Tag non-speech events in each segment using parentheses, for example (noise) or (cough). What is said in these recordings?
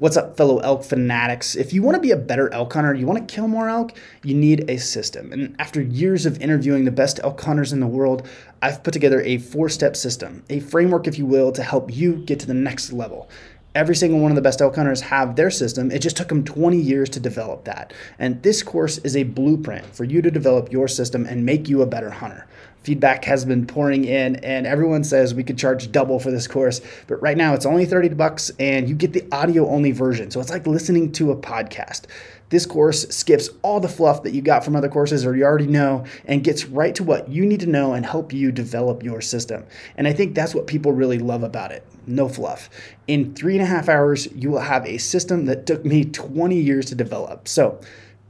What's up, fellow elk fanatics? If you want to be a better elk hunter, you want to kill more elk, you need a system. And after years of interviewing the best elk hunters in the world, I've put together a four step system, a framework, if you will, to help you get to the next level. Every single one of the best elk hunters have their system. It just took them 20 years to develop that. And this course is a blueprint for you to develop your system and make you a better hunter feedback has been pouring in and everyone says we could charge double for this course but right now it's only 30 bucks and you get the audio only version. So it's like listening to a podcast. This course skips all the fluff that you got from other courses or you already know and gets right to what you need to know and help you develop your system. And i think that's what people really love about it. No fluff. In three and a half hours you will have a system that took me 20 years to develop. So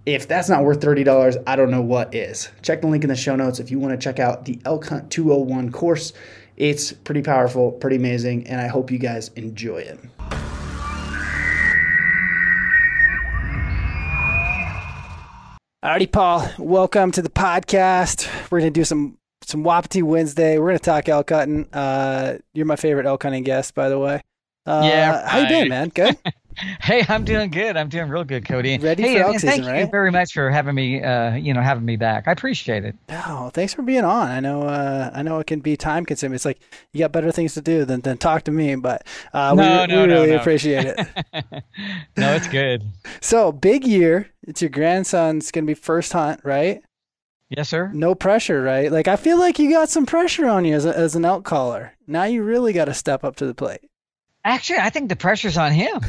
if that's not worth $30, I don't know what is. Check the link in the show notes if you want to check out the Elk Hunt 201 course. It's pretty powerful, pretty amazing, and I hope you guys enjoy it. Alrighty, Paul. Welcome to the podcast. We're gonna do some some Wapiti Wednesday. We're gonna talk elk hunting. Uh, you're my favorite elk hunting guest, by the way. Uh, yeah. How you doing, man? Good. (laughs) Hey, I'm doing good. I'm doing real good, Cody. Ready hey, for elk season, thank right? you very much for having me. Uh, you know, having me back. I appreciate it. No, thanks for being on. I know, uh, I know it can be time consuming. It's like you got better things to do than, than talk to me, but uh, No, we, no, we no, really appreciate it. (laughs) no, it's good. (laughs) so big year. It's your grandson's gonna be first hunt, right? Yes, sir. No pressure, right? Like I feel like you got some pressure on you as, a, as an elk caller. Now you really got to step up to the plate. Actually, I think the pressure's on him.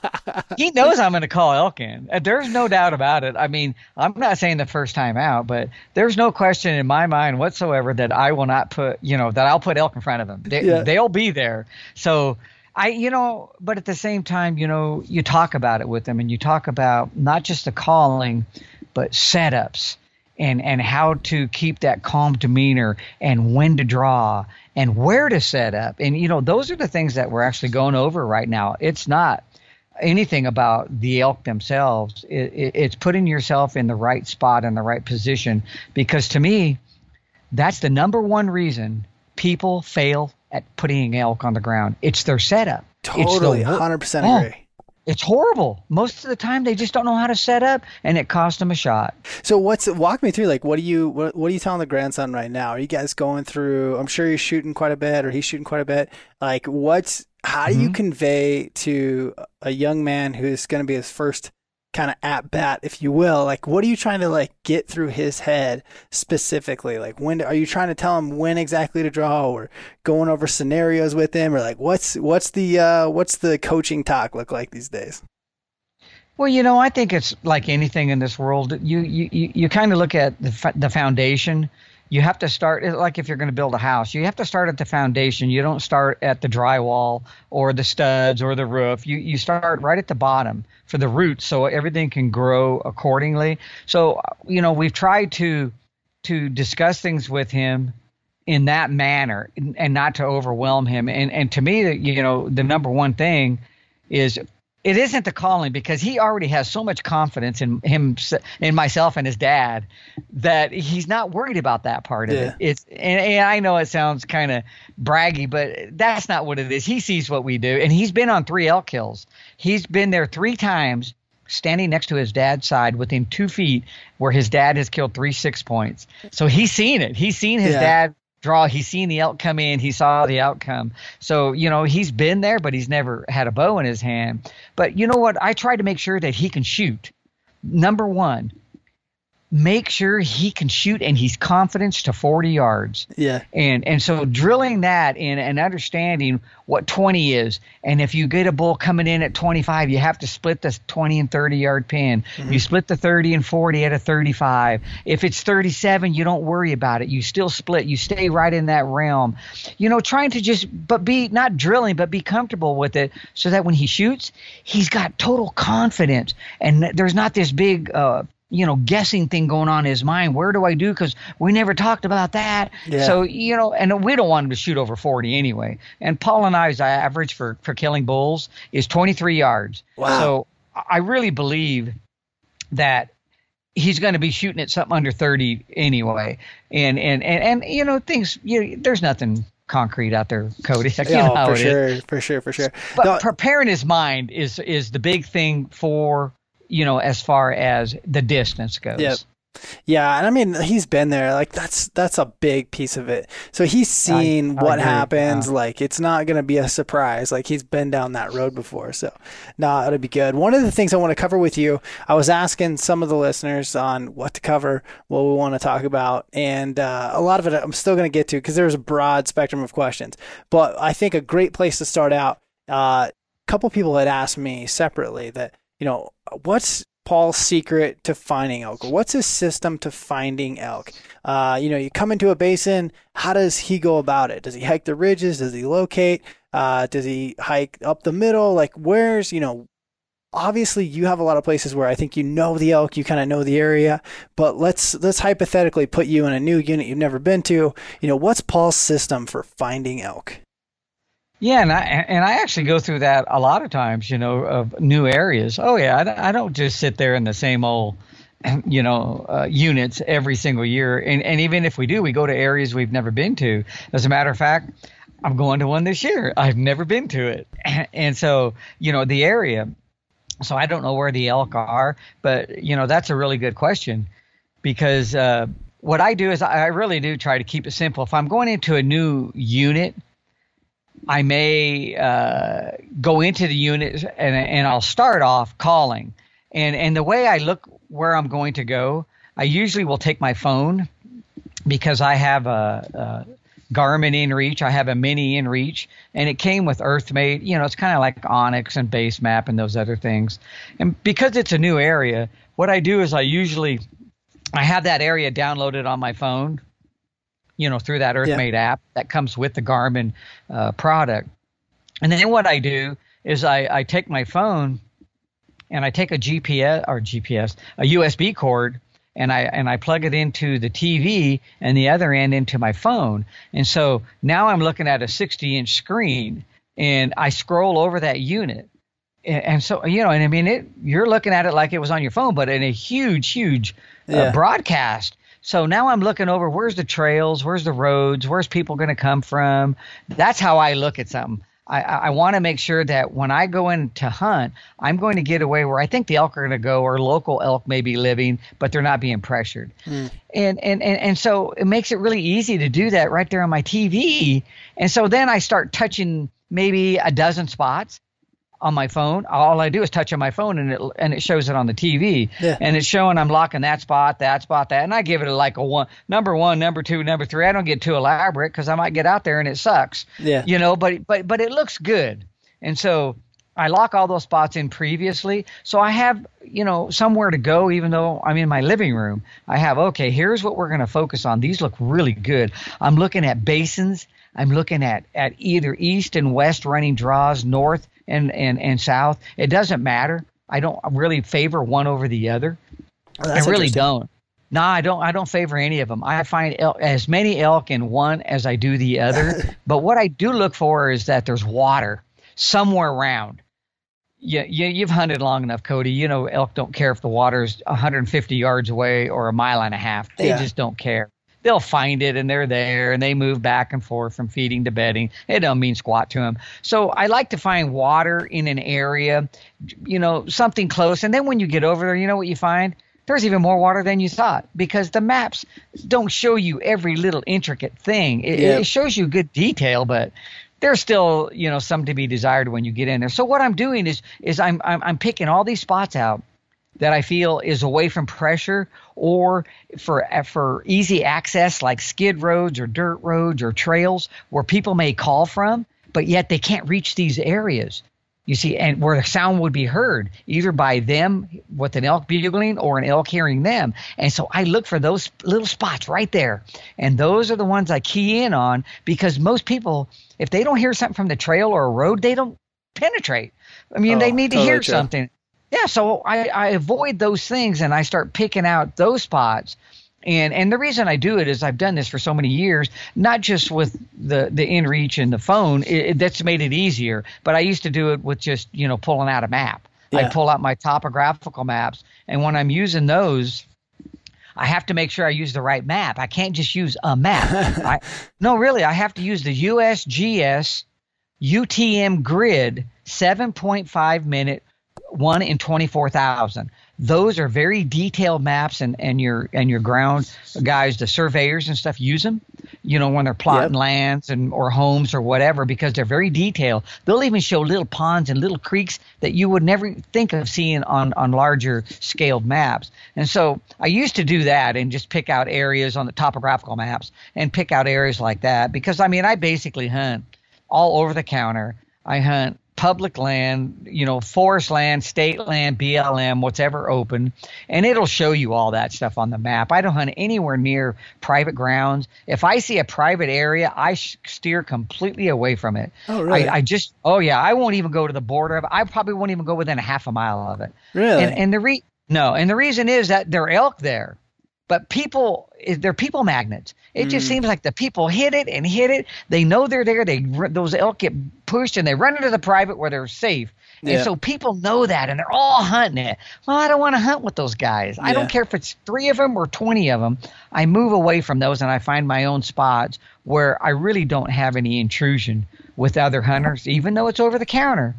(laughs) he knows I'm going to call Elkin. Uh, There's no doubt about it. I mean, I'm not saying the first time out, but there's no question in my mind whatsoever that I will not put, you know, that I'll put elk in front of them. They, Yeah. They'll be there. So I, you know, but at the same time, you know, you talk about it with them and you talk about not just the calling, but setups and and how to keep that calm demeanor and when to draw and where to set up. And you know those are the things that we're actually going over right now. It's not anything about the elk themselves. It, it, it's putting yourself in the right spot in the right position because to me that's the number one reason people fail at putting elk on the ground. It's their setup. Totally, hundred percent Oh, agree. It's horrible most of the time they just don't know how to set up and it costs them a shot So what's walk me through like what do you what, what are you telling the grandson right now? Are you guys going through I'm sure you're shooting quite a bit or he's shooting quite a bit. Like what's how do you Mhm. convey to a young man who's going to be his first kind of at bat if you will? Like what are you trying to like get through his head specifically? Like when are you trying to tell him when exactly to draw or going over scenarios with him or like what's what's the uh what's the coaching talk look like these days? Well, you know, I think it's like anything in this world. You you you, you kind of look at the the foundation. You have to start like if you're going to build a house, you have to start at the foundation. You don't start at the drywall or the studs or the roof. You you start right at the bottom for the roots, so everything can grow accordingly. So you know, we've tried to to discuss things with him in that manner and not to overwhelm him. And and to me, you know, the number one thing is it isn't the calling because he already has so much confidence in him in myself and his dad that he's not worried about that part of Yeah. it it's and, and i know it sounds kind of braggy but that's not what it is. He sees what we do and he's been on three elk kills he's been there three times standing next to his dad's side within two feet where his dad has killed three six points. So he's seen it. He's seen his Yeah. dad draw he's seen the elk come in he saw the outcome. So you know he's been there but he's never had a bow in his hand. But you know what? I try to make sure that he can shoot. Number one make sure he can shoot and he's confident to 40 yards. Yeah. and and so drilling that in and understanding what 20 is and if you get a bull coming in at 25 you have to split the 20 and 30 yard pin. You split the 30 and 40 at a 35 if it's 37 you don't worry about it. You still split. You stay right in that realm. You know trying to just but be not drilling but be comfortable with it so that when he shoots he's got total confidence. And there's not this big uh you know guessing thing going on in his mind where do i do because we never talked about that Yeah. so you know and we don't want him to shoot over 40 anyway and paul and i's average for for killing bulls is 23 yards Wow. so i really believe that he's going to be shooting at something under 30 anyway and and and, and you know things you there's nothing concrete out there, Cody. (laughs) know how for sure, is. for sure, for sure. But No, preparing his mind is is the big thing for you know as far as the distance goes. Yep. Yeah, and I mean he's been there. Like that's that's a big piece of it. So he's seen I what agree, happens. yeah. Like it's not gonna be a surprise. Like he's been down that road before. So no, it'll be good. One of the things I want to cover with you, I was asking some of the listeners on what to cover, what we want to talk about, and uh, a lot of it I'm still gonna get to because there's a broad spectrum of questions. But I think a great place to start out. Uh, a couple people had asked me separately that you know what's Paul's secret to finding elk? What's his system to finding elk? Uh, you know, you come into a basin. How does he go about it? Does he hike the ridges? Does he locate? Uh, does he hike up the middle? Like, where's you know? Obviously, you have a lot of places where I think you know the elk, you kind of know the area. But let's let's hypothetically put you in a new unit you've never been to. You know, what's Paul's system for finding elk? Yeah, and I and I actually go through that a lot of times, you know, of new areas. Oh yeah, I, don't- I don't just sit there in the same old, (clears throat) you know, uh, units every single year. And and even if we do, we go to areas we've never been to. As a matter of fact, I'm going to one this year. I've never been to it, (clears throat) and so you know the area. So I don't know where the elk are, but you know that's a really good question because uh, what I do is I really do try to keep it simple. If I'm going into a new unit. I may uh, go into the unit and, and I'll start off calling. And, and the way I look where I'm going to go, I usually will take my phone because I have a, a Garmin InReach. I have a Mini InReach, and it came with EarthMate. You know, it's kind of like onX and Basemap and those other things. And because it's a new area, what I do is I usually I have that area downloaded on my phone you know, through that EarthMate app that comes with the Garmin uh, product. And then what I do is I, I take my phone and I take a GPS or GPS, a USB cord, and I and I plug it into the TV and the other end into my phone. And so now I'm looking at a 60 inch screen and I scroll over that unit. And, and so you know, and I mean, it you're looking at it like it was on your phone, but in a huge, huge uh, Yeah. broadcast. So now I'm looking over where's the trails, where's the roads, where's people going to come from. That's how I look at something. I, I, want to make sure that when I go in to hunt, I'm going to get away where I think the elk are going to go, or local elk may be living, but they're not being pressured. Hmm. And, and and and so it makes it really easy to do that right there on my TV. And so then I start touching maybe a dozen spots on my phone. All I do is touch on my phone and it and it shows it on the TV. Yeah. And it's showing I'm locking that spot, that spot, that, and I give it a, like a one, number one, number two, number three. I don't get too elaborate because I might get out there and it sucks. Yeah. You know, but but but it looks good, and so I lock all those spots in previously, so I have you know somewhere to go. Even though I'm in my living room, I have okay. Here's what we're going to focus on. These look really good. I'm looking at basins. I'm looking at at either east and west running draws, north and and and south. It doesn't matter. I don't really favor one over the other. Oh, I really don't. No, I don't. I don't favor any of them. I find elk, as many elk in one as I do the other. (laughs) but what I do look for is that there's water somewhere around. You, you, you've hunted long enough, Cody. You know elk don't care if the water's 150 yards away or a mile and a half. They Yeah. just don't care. They'll find it and they're there and they move back and forth from feeding to bedding. It don't mean squat to them. So I like to find water in an area, you know, something close. And then when you get over there, you know what you find? There's even more water than you thought because the maps don't show you every little intricate thing. It, it shows you good detail, but there's still you know some to be desired when you get in there. So what I'm doing is is I'm I'm, I'm picking all these spots out that I feel is away from pressure or for for easy access like skid roads or dirt roads or trails where people may call from, but yet they can't reach these areas. You see, and where the sound would be heard either by them with an elk bugling or an elk hearing them. And so I look for those little spots right there. And those are the ones I key in on because most people, if they don't hear something from the trail or a road, they don't penetrate. I mean, Oh, they need to totally hear true. something. Yeah, so I, I avoid those things and I start picking out those spots. And and the reason I do it is I've done this for so many years, not just with the the InReach and the phone. It, it- that's made it easier. But I used to do it with just you know pulling out a map. Yeah. I pull out my topographical maps, and when I'm using those, I have to make sure I use the right map. I can't just use a map. I, (laughs) no, really, I have to use the USGS UTM grid 7.5 minute one in 24,000. Those are very detailed maps, and, and your and your ground guys, the surveyors and stuff, use them. You know when they're plotting yep. lands and or homes or whatever because they're very detailed. They'll even show little ponds and little creeks that you would never think of seeing on on larger scaled maps. And so I used to do that and just pick out areas on the topographical maps and pick out areas like that because I mean I basically hunt all over the counter. I hunt public land, you know, forest land, state land, BLM, whatever open, and it'll show you all that stuff on the map. I don't hunt anywhere near private grounds. If I see a private area, I steer completely away from it. Oh, really? I, I, just, oh yeah, I won't even go to the border of it. I probably won't even go within a half a mile of it. Really? And, and the re no, and the reason is that there are elk there but people they're people magnets. It mm. just seems like the people hit it and hit it. They know they're there. They those elk get pushed and they run into the private where they're safe. Yeah. and so people know that and they're all hunting it. Well i don't want to hunt with those guys. Yeah. i don't care if it's three of them or 20 of them i move away from those and i find my own spots where i really don't have any intrusion with other hunters even though it's over the counter.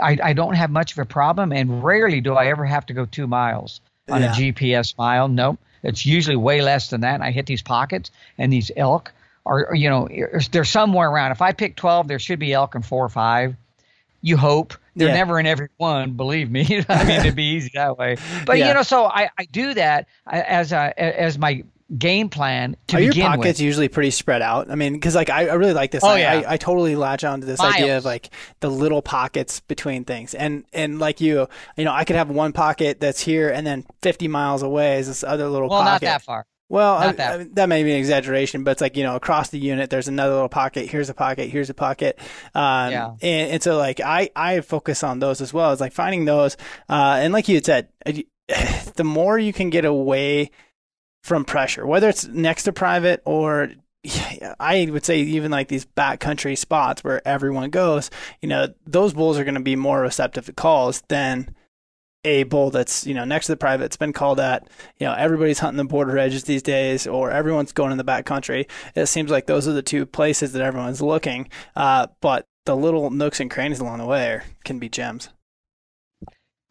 I, I don't have much of a problem and rarely do i ever have to go two miles on yeah. a gps mile. Nope it's usually way less than that. And I hit these pockets, and these elk are, you know, they're somewhere around. If I pick 12, there should be elk in four or five. You hope. They're yeah. never in every one, believe me. (laughs) I mean, it'd be easy that way. But, yeah. you know, so I, I do that as uh, a, as my game plan to Are begin your pockets with. usually pretty spread out? I mean, because like I, I, really like this. Oh, I, yeah. I, I totally latch on to this Miles. idea of like the little pockets between things, and and like you, you know, I could have one pocket that's here, and then 50 miles away is this other little well, pocket. not that far. Well, I, that. I, that may be an exaggeration, but it's like you know, across the unit, there's another little pocket. Here's a pocket. Here's a pocket. Um, Yeah. And, and so, like, I I focus on those as well. It's like finding those, uh, and like you had said, (sighs) the more you can get away from pressure, whether it's next to private or I would say even like these backcountry spots where everyone goes, you know, those bulls are going to be more receptive to calls than a bull that's you know next to the private. It's been called at. You know, everybody's hunting the border edges these days, or everyone's going in the backcountry. It seems like those are the two places that everyone's looking. Uh, but the little nooks and crannies along the way are, can be gems.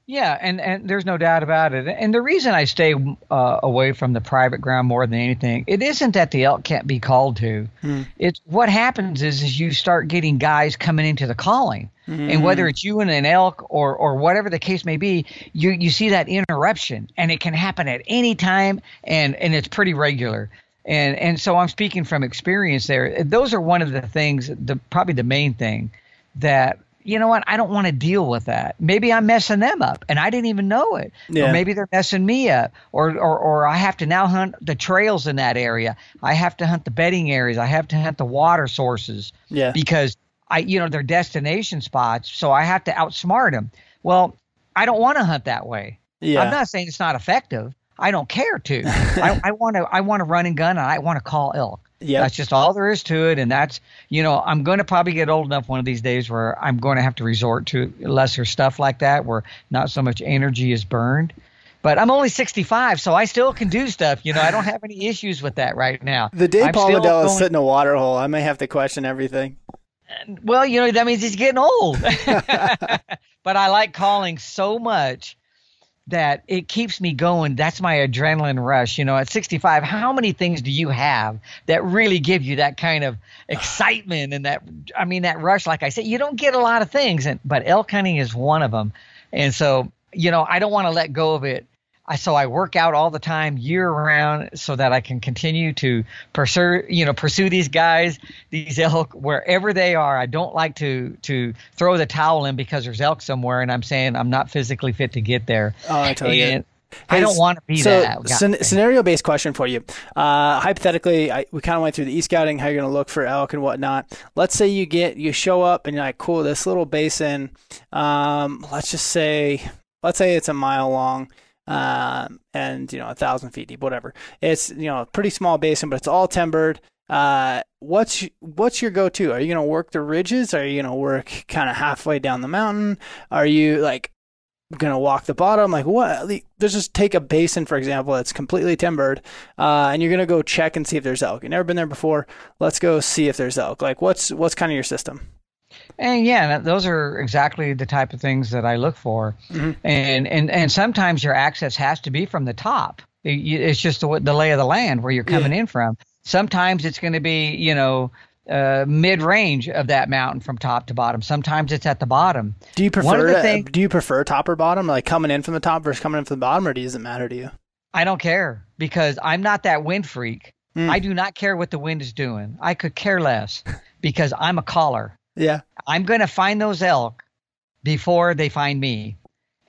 Yeah, and, and there's no doubt about it. And the reason I stay uh, away from the private ground more than anything, it isn't that the elk can't be called to. Mm. It's what happens is is you start getting guys coming into the calling, Mm. and whether it's you and an elk or or whatever the case may be, you you see that interruption, and it can happen at any time, and and it's pretty regular. And and so I'm speaking from experience there. Those are one of the things, the probably the main thing that you know what? I don't want to deal with that. Maybe I'm messing them up and I didn't even know it. Yeah. Or maybe they're messing me up. Or, or or I have to now hunt the trails in that area. I have to hunt the bedding areas. I have to hunt the water sources Yeah. because I you know they're destination spots. So I have to outsmart them. Well, I don't want to hunt that way. Yeah. I'm not saying it's not effective. I don't care to. (laughs) I, I want to. I want to run and gun, and I want to call elk. Yeah. That's just all there is to it. And that's, you know, I'm going to probably get old enough one of these days where I'm going to have to resort to lesser stuff like that, where not so much energy is burned. But I'm only 65, so I still can do stuff. You know, I don't have any issues with that right now. The day I'm Paul still Medel is sitting in a water hole, I may have to question everything. Well, you know, that means he's getting old. (laughs) but I like calling so much that it keeps me going. That's my adrenaline rush. You know, at 65, how many things do you have that really give you that kind of (sighs) excitement and that, I mean, that rush? Like I said, you don't get a lot of things, and, but elk hunting is one of them. And so, you know, I don't want to let go of it. I, so I work out all the time year round so that I can continue to pursue, you know, pursue these guys, these elk wherever they are. I don't like to to throw the towel in because there's elk somewhere and I'm saying I'm not physically fit to get there. Oh, I totally it. and I don't want to be so, that scen- scenario based question for you. Uh, hypothetically, I, we kind of went through the e scouting, how you're going to look for elk and whatnot. Let's say you get you show up and you're like, cool, this little basin. Um, let's just say, let's say it's a mile long. Um, and you know a thousand feet deep, whatever. It's you know a pretty small basin, but it's all timbered. Uh, what's what's your go-to? Are you gonna work the ridges? Are you gonna work kind of halfway down the mountain? Are you like gonna walk the bottom like what let's just take a basin for example that's completely timbered uh, and you're gonna go check and see if there's elk you've never been there before let's go see if there's elk like what's what's kind of your system and yeah, those are exactly the type of things that I look for. Mm-hmm. And and and sometimes your access has to be from the top. It's just the, the lay of the land where you're coming yeah. in from. Sometimes it's going to be, you know, uh, mid range of that mountain from top to bottom. Sometimes it's at the bottom. Do you prefer thing, do you prefer top or bottom, like coming in from the top versus coming in from the bottom, or does it matter to you? I don't care because I'm not that wind freak. Mm. I do not care what the wind is doing. I could care less because I'm a caller. Yeah. I'm going to find those elk before they find me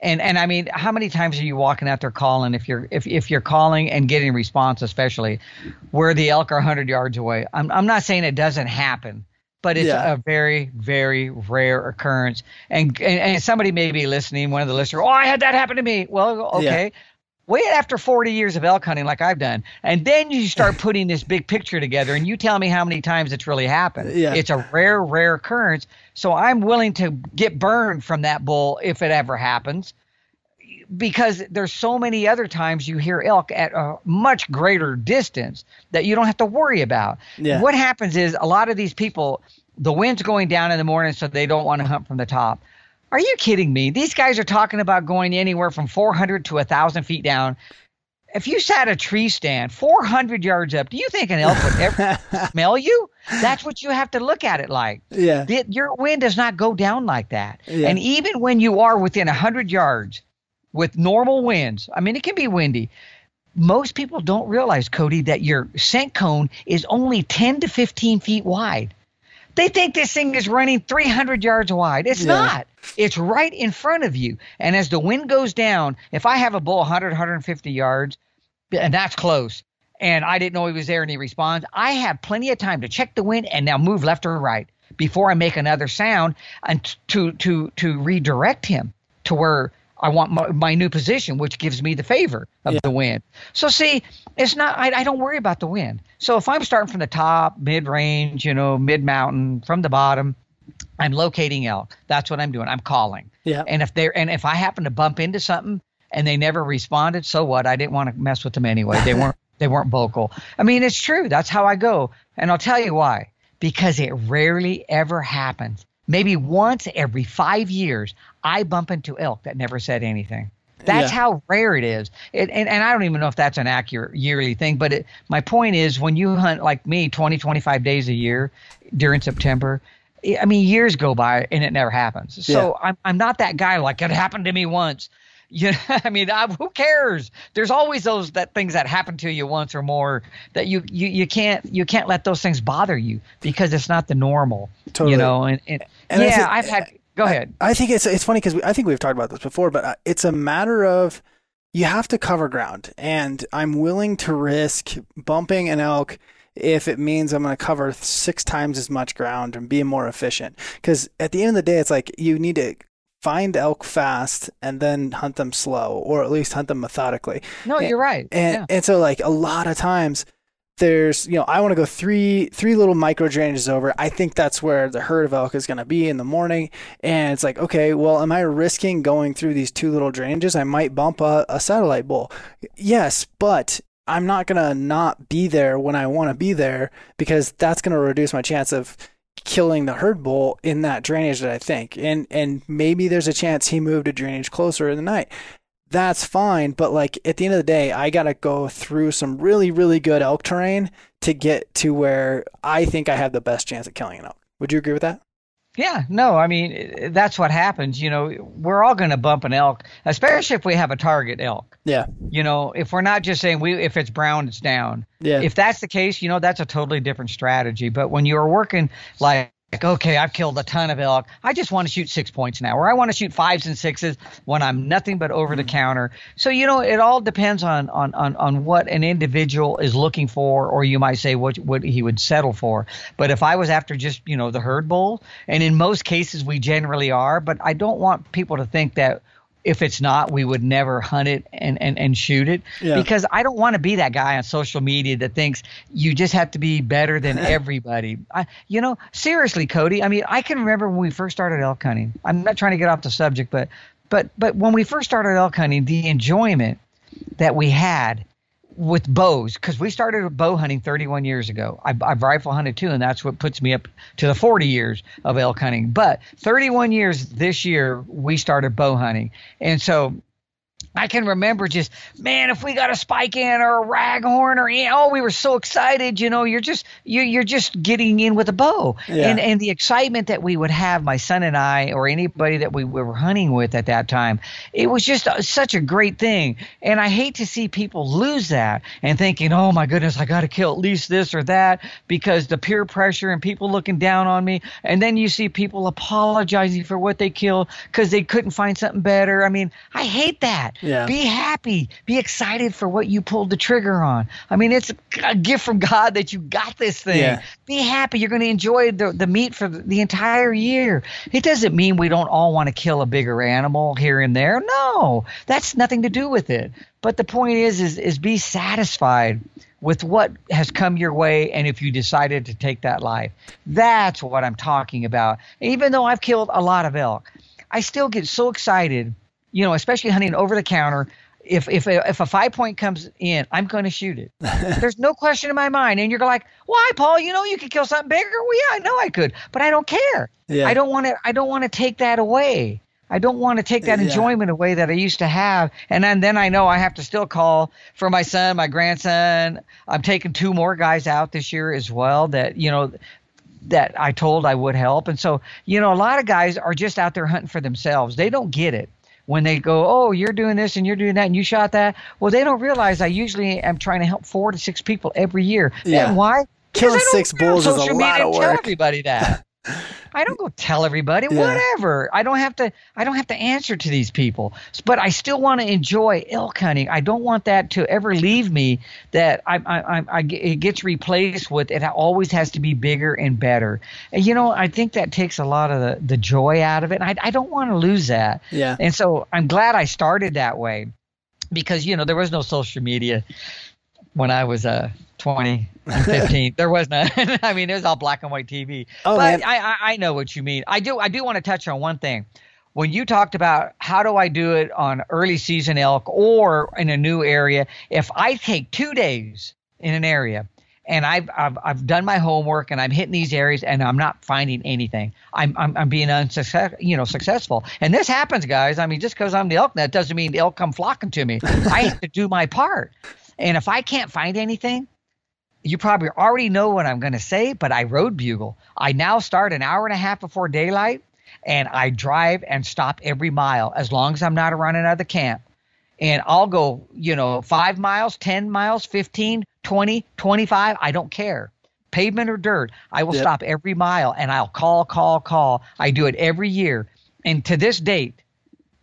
and and I mean, how many times are you walking out there calling if you're if if you're calling and getting response, especially where the elk are 100 yards away? I'm I'm not saying it doesn't happen, but it's yeah. a very very rare occurrence. And, and, and somebody may be listening, one of the listeners, oh, I had that happen to me. Well, okay. Yeah. Wait after 40 years of elk hunting, like I've done, and then you start (laughs) putting this big picture together, and you tell me how many times it's really happened. Yeah. It's a rare, rare occurrence. So I'm willing to get burned from that bull if it ever happens because there's so many other times you hear elk at a much greater distance that you don't have to worry about. Yeah. What happens is a lot of these people, the wind's going down in the morning, so they don't want to hunt from the top. Are you kidding me? These guys are talking about going anywhere from 400 to 1,000 feet down. If you sat a tree stand 400 yards up, do you think an elk would ever (laughs) smell you? That's what you have to look at it like. Yeah. The, your wind does not go down like that. Yeah. And even when you are within 100 yards, with normal winds, I mean, it can be windy. Most people don't realize, Cody, that your scent cone is only 10 to 15 feet wide. They think this thing is running 300 yards wide. It's yeah. not. It's right in front of you. And as the wind goes down, if I have a bull 100, 150 yards, and that's close, and I didn't know he was there and he responds, I have plenty of time to check the wind and now move left or right before I make another sound and to to to redirect him to where I want my, my, new position, which gives me the favor of yeah. the wind. So see, it's not. I, I, don't worry about the wind. So if I'm starting from the top, mid range, you know, mid mountain, from the bottom, I'm locating elk. That's what I'm doing. I'm calling. Yeah. And if they're and if I happen to bump into something and they never responded, so what? I didn't want to mess with them anyway. They weren't. (laughs) they weren't vocal. I mean, it's true. That's how I go, and I'll tell you why. Because it rarely ever happens maybe once every five years, I bump into elk that never said anything. That's yeah. how rare it is. It, and, and I don't even know if that's an accurate yearly thing, but it, my point is when you hunt like me 20, 25 days a year during September, I mean, years go by and it never happens. So yeah. I'm, I'm not that guy like it happened to me once. Yeah, (laughs) I mean, I, who cares? There's always those that things that happen to you once or more that you you, you can't you can't let those things bother you because it's not the normal. Totally. You know, and, and, and yeah, think, I've had. Go ahead. I, I think it's it's funny because I think we've talked about this before, but uh, it's a matter of you have to cover ground, and I'm willing to risk bumping an elk if it means I'm going to cover six times as much ground and be more efficient. Because at the end of the day, it's like you need to find elk fast and then hunt them slow, or at least hunt them methodically. No, and, you're right. And yeah. and so like a lot of times there's you know I want to go three three little micro drainages over. I think that's where the herd of elk is going to be in the morning, and it's like okay, well, am I risking going through these two little drainages? I might bump a, a satellite bull. Yes, but I'm not going to not be there when I want to be there because that's going to reduce my chance of killing the herd bull in that drainage that I think. And and maybe there's a chance he moved a drainage closer in the night. That's fine, but like at the end of the day, I got to go through some really really good elk terrain to get to where I think I have the best chance at killing an elk. Would you agree with that? Yeah, no, I mean that's what happens. You know, we're all going to bump an elk, especially if we have a target elk. Yeah. You know, if we're not just saying we if it's brown, it's down. Yeah. If that's the case, you know, that's a totally different strategy. But when you're working like like, okay, I've killed a ton of elk. I just want to shoot six points now, or I want to shoot fives and sixes when I'm nothing but over the mm. counter. So you know, it all depends on on on on what an individual is looking for, or you might say what what he would settle for. But if I was after just you know the herd bull, and in most cases we generally are, but I don't want people to think that if it's not, we would never hunt it and, and, and shoot it yeah. because I don't want to be that guy on social media that thinks you just have to be better than (laughs) everybody. I, you know, seriously, Cody. I mean, I can remember when we first started elk hunting. I'm not trying to get off the subject, but But but when we first started elk hunting, the enjoyment that we had with bows because we started bow hunting 31 years ago. I, I've rifle hunted too, and that's what puts me up to the 40 years of elk hunting. But 31 years this year, we started bow hunting, and so I can remember just, man, if we got a spike in or a raghorn or oh, we were so excited. You know, you're just you're you're just getting in with a bow, Yeah. and and the excitement that we would have, my son and I, or anybody that we were hunting with at that time, it was just uh, such a great thing. And I hate to see people lose that and thinking, oh my goodness, I got to kill at least this or that because the peer pressure and people looking down on me, and then you see people apologizing for what they killed because they couldn't find something better. I mean, I hate that. Yeah. Be happy. Be excited for what you pulled the trigger on. I mean, it's a gift from God that you got this thing. Yeah. Be happy. You're going to enjoy the, the meat for the, entire year. It doesn't mean we don't all want to kill a bigger animal here and there. No, that's nothing to do with it. But the point is, is, is be satisfied with what has come your way and if you decided to take that life. That's what I'm talking about. Even though I've killed a lot of elk, I still get so excited, you know, especially hunting over the counter. If if a, if a five point comes in, I'm going to shoot it. (laughs) There's no question in my mind. And you're like, why, Paul? You know, you could kill something bigger. Well, yeah, I know I could, but I don't care. Yeah. I don't want to. I don't want to take that away. I don't want to take that Yeah. enjoyment away that I used to have. And then, then I know I have to still call for my son, my grandson. I'm taking two more guys out this year as well that, you know, that I told I would help. And so, you know, a lot of guys are just out there hunting for themselves. They don't get it when they go, "Oh, you're doing this and you're doing that and you shot that." Well, they don't realize I usually am trying to help 4 to 6 people every year. Yeah. And why? Killing Because I don't six bulls is a lot of and Tell work. everybody that. (laughs) (laughs) I don't go tell everybody Yeah. whatever. I don't have to. I don't have to answer to these people. But I still want to enjoy elk hunting. I don't want that to ever leave me. That I, I, I, I it gets replaced with it. Always has to be bigger and better. And you know, I think that takes a lot of the, the joy out of it. And I, I don't want to lose that. Yeah. And so I'm glad I started that way, because you know there was no social media when I was uh 20 and 15. there was none. (laughs) I mean, it was all black and white TV. Oh, but man. I, I I know what you mean. I do I do want to touch on one thing. When you talked about how do I do it on early season elk or in a new area, if I take two days in an area and I've, I've I've done my homework and I'm hitting these areas and I'm not finding anything. I'm I'm, I'm being unsuccess, you know, successful. And this happens, guys. I mean, just because I'm the Elk Nut doesn't mean the elk come flocking to me. (laughs) I have to do my part. And if I can't find anything, you probably already know what I'm going to say, but I road bugle. I now start an hour and a half before daylight and I drive and stop every mile as long as I'm not running out of the camp. And I'll go, you know, five miles, 10 miles, 15, 20, 25. I don't care. Pavement or dirt. I will Yep. stop every mile and I'll call, call, call. I do it every year. And to this date,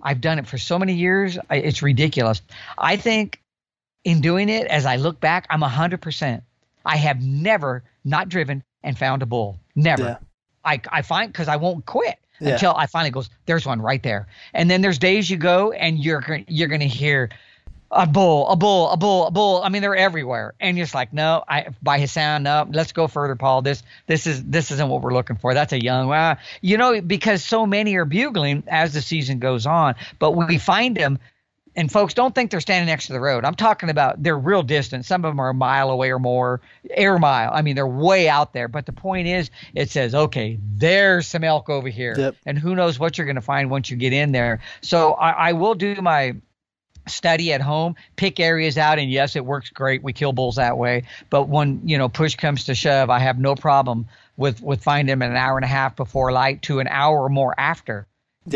I've done it for so many years. It's ridiculous. I think in doing it, as I look back, I'm 100%. I have never not driven and found a bull. Never. Yeah. I, I find because I won't quit Yeah. until I finally goes. There's one right there, and then there's days you go and you're you're gonna hear a bull, a bull, a bull, a bull. I mean, they're everywhere, and you're just like, no, I by his sound, no, let's go further, Paul. This this is this isn't what we're looking for. That's a young, you know, because so many are bugling as the season goes on, but we find them. And folks, don't think they're standing next to the road. I'm talking about they're real distant. Some of them are a mile away or more, air mile. I mean, they're way out there. But the point is, it says, okay, there's some elk over here, Yep. and who knows what you're going to find once you get in there. So I, I will do my study at home, pick areas out, and yes, it works great. We kill bulls that way. But when you know push comes to shove, I have no problem with with finding them an hour and a half before light to an hour or more after.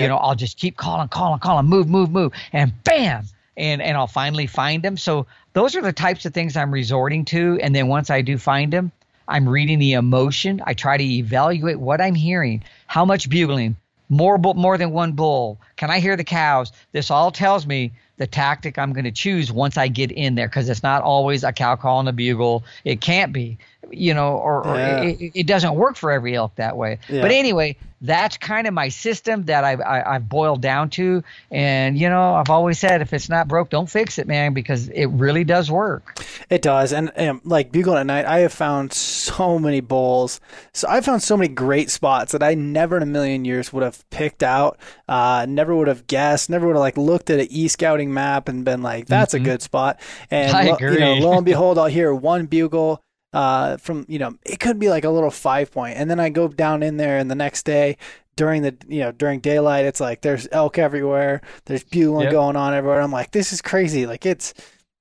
You know, I'll just keep calling, calling, calling, move, move, move, and bam, and and I'll finally find them. So those are the types of things I'm resorting to. And then once I do find them, I'm reading the emotion. I try to evaluate what I'm hearing. How much bugling? More bull, more than one bull? Can I hear the cows? This all tells me the tactic I'm going to choose once I get in there because it's not always a cow call and a bugle. It can't be. You know, or, or it, it doesn't work for every elk that way. Yeah. But anyway, that's kind of my system that I've I, I've boiled down to, and you know, I've always said if it's not broke, don't fix it, man, because it really does work. It does, and um, like bugling at night, I have found so many bowls. So I found so many great spots that I never in a million years would have picked out. Uh, never would have guessed. Never would have like looked at an e scouting map and been like, "That's a good spot." And lo, you know, lo and behold, (laughs) I'll hear one bugle. Uh, from you know, it could be like a little five point, and then I go down in there, and the next day during the you know during daylight, it's like there's elk everywhere. There's bugling Yep. going on everywhere. I'm like, this is crazy. Like it's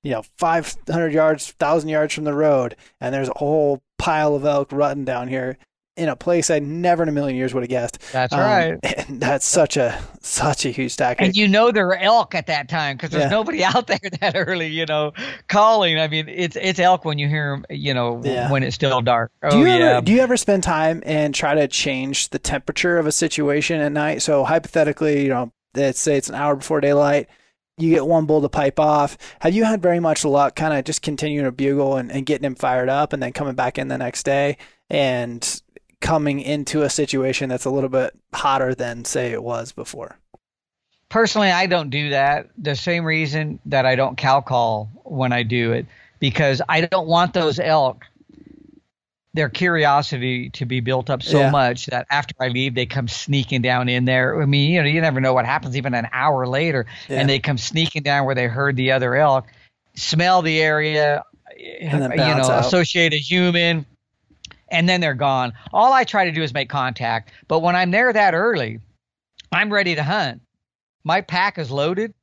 you know, 500 yards, 1,000 yards from the road, and there's a whole pile of elk rutting down here in a place I never in a million years would have guessed. That's Um, right. (laughs) And that's such a such a huge tactic. And you know there are elk at that time because there's Yeah. nobody (laughs) out there that early, you know, calling. I mean, it's it's elk when you hear them, you know, Yeah. when it's still dark. Oh do you yeah. ever do you ever spend time and try to change the temperature of a situation at night? So hypothetically, you know, let's say it's an hour before daylight, you get one bull to pipe off. Have you had very much luck kind of just continuing to bugle and, and getting him fired up and then coming back in the next day and coming into a situation that's a little bit hotter than say it was before? Personally, I don't do that. The same reason that I don't cow call when I do it because I don't want those elk their curiosity to be built up so Yeah. much that after I leave, they come sneaking down in there. I mean, you know, you never know what happens even an hour later, Yeah. and they come sneaking down where they heard the other elk, smell the area, you know, out. associate a human, and then they're gone. All I try to do is make contact. But when I'm there that early, I'm ready to hunt. My pack is loaded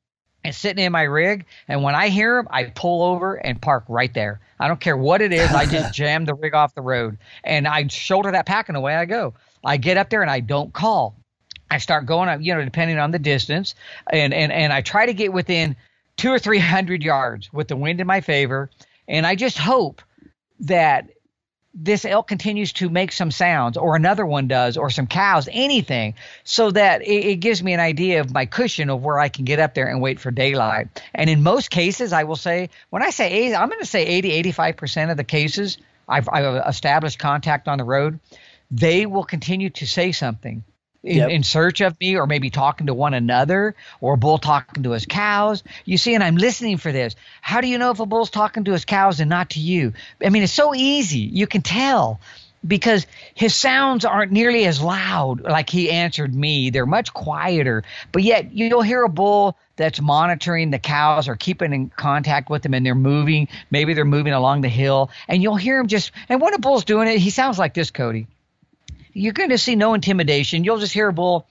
and sitting in my rig. And when I hear them, I pull over and park right there. I don't care what it is. I just (laughs) jam the rig off the road and I shoulder that pack and away I go. I get up there and I don't call. I start going up, you know, depending on the distance, and and and I try to get within two or three hundred yards with the wind in my favor, and I just hope that this elk continues to make some sounds, or another one does, or some cows, anything, so that it, it gives me an idea of my cushion of where I can get up there and wait for daylight. And in most cases, I will say, when I say 80, I'm going to say 80, 85% of the cases I've, I've established contact on the road, they will continue to say something. In, Yep. in search of me, or maybe talking to one another, or a bull talking to his cows. You see, and I'm listening for this. How do you know if a bull's talking to his cows and not to you? I mean, it's so easy. You can tell because his sounds aren't nearly as loud like he answered me. They're much quieter, but yet you'll hear a bull that's monitoring the cows or keeping in contact with them and they're moving. Maybe they're moving along the hill and you'll hear him just, and when a bull's doing it, he sounds like this, Cody. You're going to see no intimidation. You'll just hear a bull.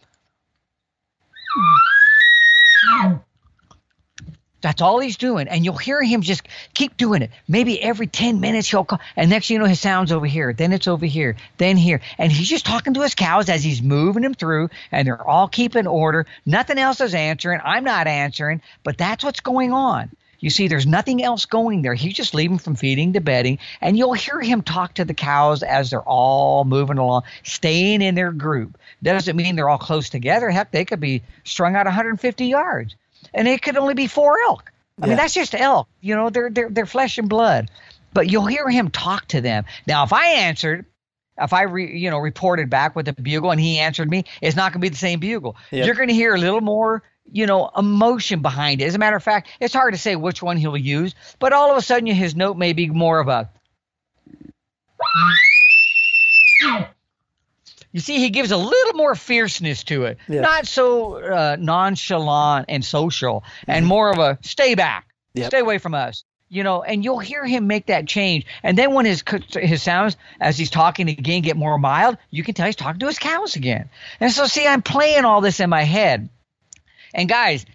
That's all he's doing. And you'll hear him just keep doing it. Maybe every 10 minutes he'll call. And next you know, his sound's over here. Then it's over here. Then here. And he's just talking to his cows as he's moving them through. And they're all keeping order. Nothing else is answering. I'm not answering. But that's what's going on. You see, there's nothing else going there. He's just leaving from feeding to bedding. And you'll hear him talk to the cows as they're all moving along, staying in their group. Doesn't mean they're all close together. Heck, they could be strung out 150 yards. And it could only be four elk. I Yeah. mean, that's just elk. You know, they're, they're, they're flesh and blood. But you'll hear him talk to them. Now, if I answered, if I re, you know reported back with a bugle and he answered me, it's not going to be the same bugle. Yep. You're going to hear a little more, you know, emotion behind it. As a matter of fact, it's hard to say which one he'll use, but all of a sudden his note may be more of a. You see, he gives a little more fierceness to it, Yeah. not so uh, nonchalant and social, and more of a stay back, Yep. stay away from us. You know, and you'll hear him make that change. And then when his his sounds as he's talking again get more mild, you can tell he's talking to his cows again. And so, see, I'm playing all this in my head. And guys,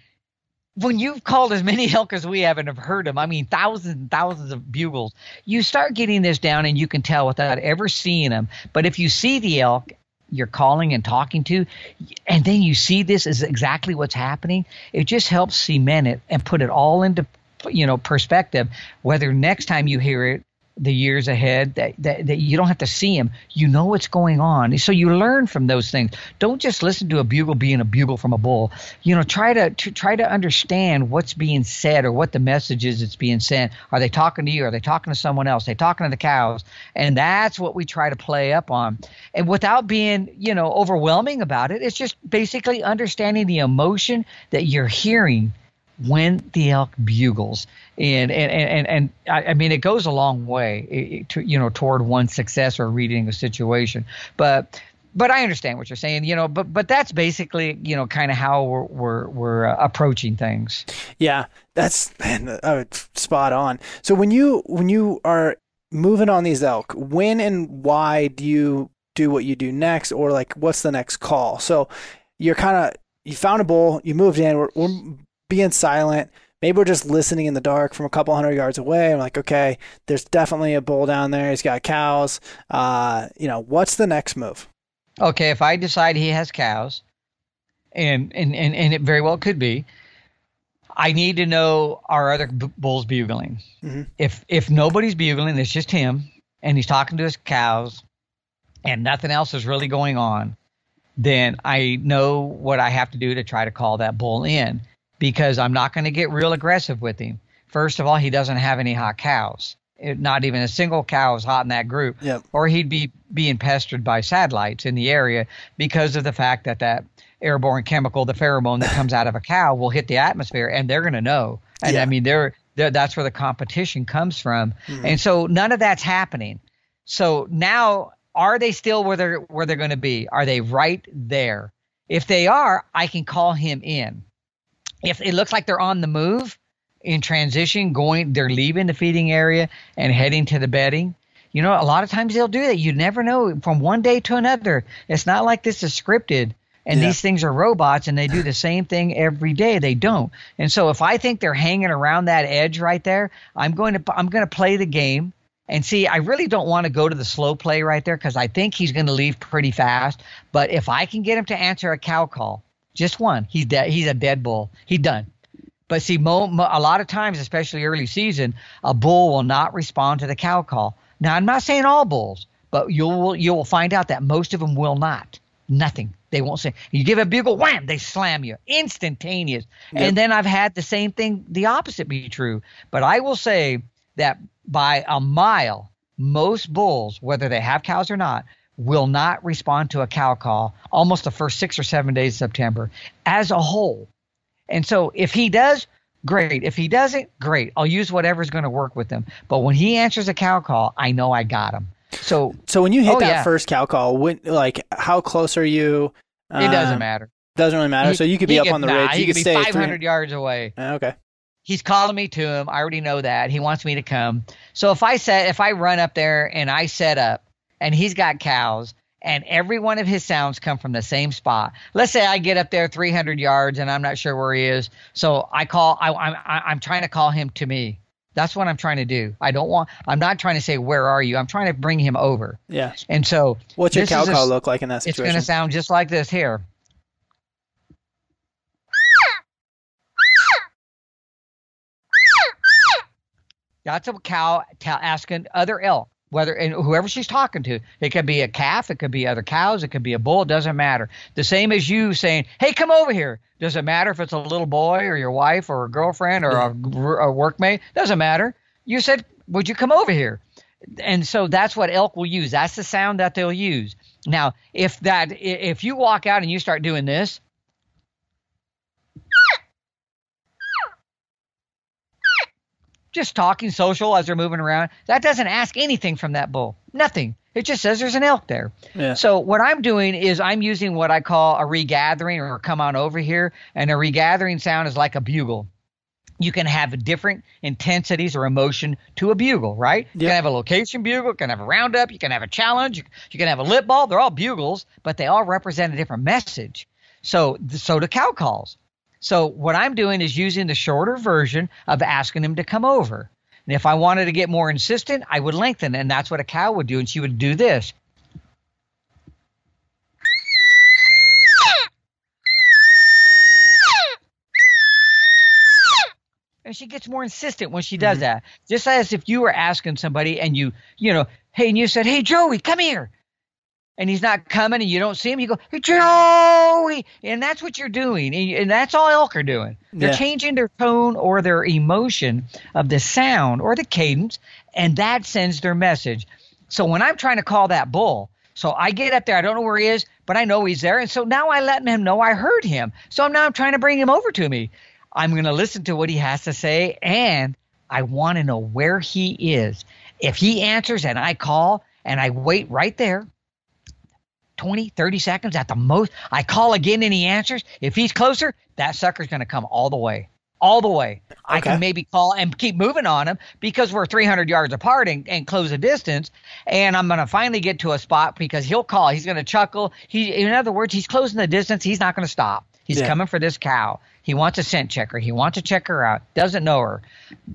when you've called as many (laughs) elk as we have and have heard them, I mean thousands and thousands of bugles, you start getting this down and you can tell without ever seeing them. But if you see the elk you're calling and talking to, and then you see this is exactly what's happening, it just helps cement it and put it all into you know perspective. Whether next time you hear it, the years ahead that, that, that you don't have to see them. You know what's going on. So you learn from those things. Don't just listen to a bugle being a bugle from a bull. You know, try to, to try to understand what's being said or what the message is that's being sent. Are they talking to you? Are they talking to someone else? Are they talking to the cows? And that's what we try to play up on. And without being, you know, overwhelming about it, it's just basically understanding the emotion that you're hearing when the elk bugles and and and, and I, I mean it goes a long way to you know toward one success or reading a situation but but I understand what you're saying, you know. But but that's basically you know kind of how we're we're, we're uh, approaching things. Yeah, that's man, uh, spot on. So when you when you are moving on these elk, when and why do you do what you do next, or like what's the next call? So you're kind of you found a bull, you moved in, we're, we're being silent. Maybe we're just listening in the dark from a couple hundred yards away. I'm like, okay, there's definitely a bull down there. He's got cows. Uh, you know, what's the next move? Okay, if I decide he has cows, and and and, and it very well could be, I need to know are other b- bulls bugling. Mm-hmm. If if nobody's bugling, it's just him, and he's talking to his cows, and nothing else is really going on, then I know what I have to do to try to call that bull in because I'm not going to get real aggressive with him. First of all, he doesn't have any hot cows. It, not even a single cow is hot in that group. Yep. Or he'd be being pestered by satellites in the area because of the fact that that airborne chemical, the pheromone that comes out of a cow, will hit the atmosphere, and they're going to know. And yeah. I mean, they're, they're, that's where the competition comes from. Mm-hmm. And so none of that's happening. So now, are they still where they're where they're going to be? Are they right there? If they are, I can call him in if it looks like they're on the move in transition, going, they're leaving the feeding area and heading to the bedding. You know, a lot of times they'll do that. You never know from one day to another. It's not like this is scripted and yeah. these things are robots and they do the (laughs) same thing every day they don't and so if i think they're hanging around that edge right there i'm going to i'm going to play the game and see i really don't want to go to the slow play right there because i think he's going to leave pretty fast but if i can get him to answer a cow call just one. He's dead. He's a dead bull. He's done. But see, mo, mo, a lot of times, especially early season, a bull will not respond to the cow call. Now, I'm not saying all bulls, but you'll you will find out that most of them will not. Nothing. They won't say. You give a bugle, wham! They slam you, instantaneous. Yep. And then I've had the same thing, the opposite be true. But I will say that by a mile, most bulls, whether they have cows or not, will not respond to a cow call almost the first six or seven days of September as a whole. And so if he does, great. If he doesn't, great. I'll use whatever's going to work with him. But when he answers a cow call, I know I got him. So So when you hit oh, that yeah. first cow call, when like how close are you? It doesn't uh, matter. Doesn't really matter. He, so you could be up could, on the nah, ridge. You could, could stay 500 yards away. Uh, okay. He's calling me to him. I already know that. He wants me to come. So if I set if I run up there and I set up and he's got cows and every one of his sounds come from the same spot. Let's say I get up there 300 yards and I'm not sure where he is, so I call. I, I'm I'm trying to call him to me. That's what I'm trying to do. I don't want. I'm not trying to say where are you. I'm trying to bring him over. Yeah. And so, what's your cow call look like in that situation? It's going to sound just like this here. That's a cow t- asking other elk whether and whoever she's talking to it could be a calf it could be other cows it could be a bull it doesn't matter. The same as you saying hey come over here. Does it matter if it's a little boy or your wife or a girlfriend or a, a workmate? Doesn't matter. You said would you come over here? And so that's what elk will use. That's the sound that they'll use. Now if that if you walk out and you start doing this just talking social as they're moving around. That doesn't ask anything from that bull. Nothing. It just says there's an elk there. Yeah. So what I'm doing is I'm using what I call a regathering or come on over here. And a regathering sound is like a bugle. You can have different intensities or emotion to a bugle, right? You can have a location bugle, you can have a roundup, you can have a challenge, you can have a lip ball. They're all bugles, but they all represent a different message. So, so do cow calls. So what I'm doing is using the shorter version of asking him to come over. And if I wanted to get more insistent, I would lengthen, and that's what a cow would do. And she would do this. And she gets more insistent when she does mm-hmm. that. Just as if you were asking somebody and you, you know, hey, and you said, hey, Joey, come here. And he's not coming and you don't see him, you go, hey, Joey. And that's what you're doing. And that's all elk are doing. They're yeah. changing their tone or their emotion of the sound or the cadence, and that sends their message. So when I'm trying to call that bull, so I get up there, I don't know where he is, but I know he's there. And so now I let him know I heard him. So now I'm trying to bring him over to me. I'm going to listen to what he has to say, and I want to know where he is. If he answers and I call and I wait right there, 20, 30 seconds at the most, I call again and he answers. If he's closer, that sucker's going to come all the way. All the way. Okay. I can maybe call and keep moving on him because we're 300 yards apart and, and close the distance. And I'm going to finally get to a spot because he'll call. He's going to chuckle. He, in other words, he's closing the distance. He's not going to stop. He's yeah. coming for this cow. He wants a scent checker. He wants to check her out. Doesn't know her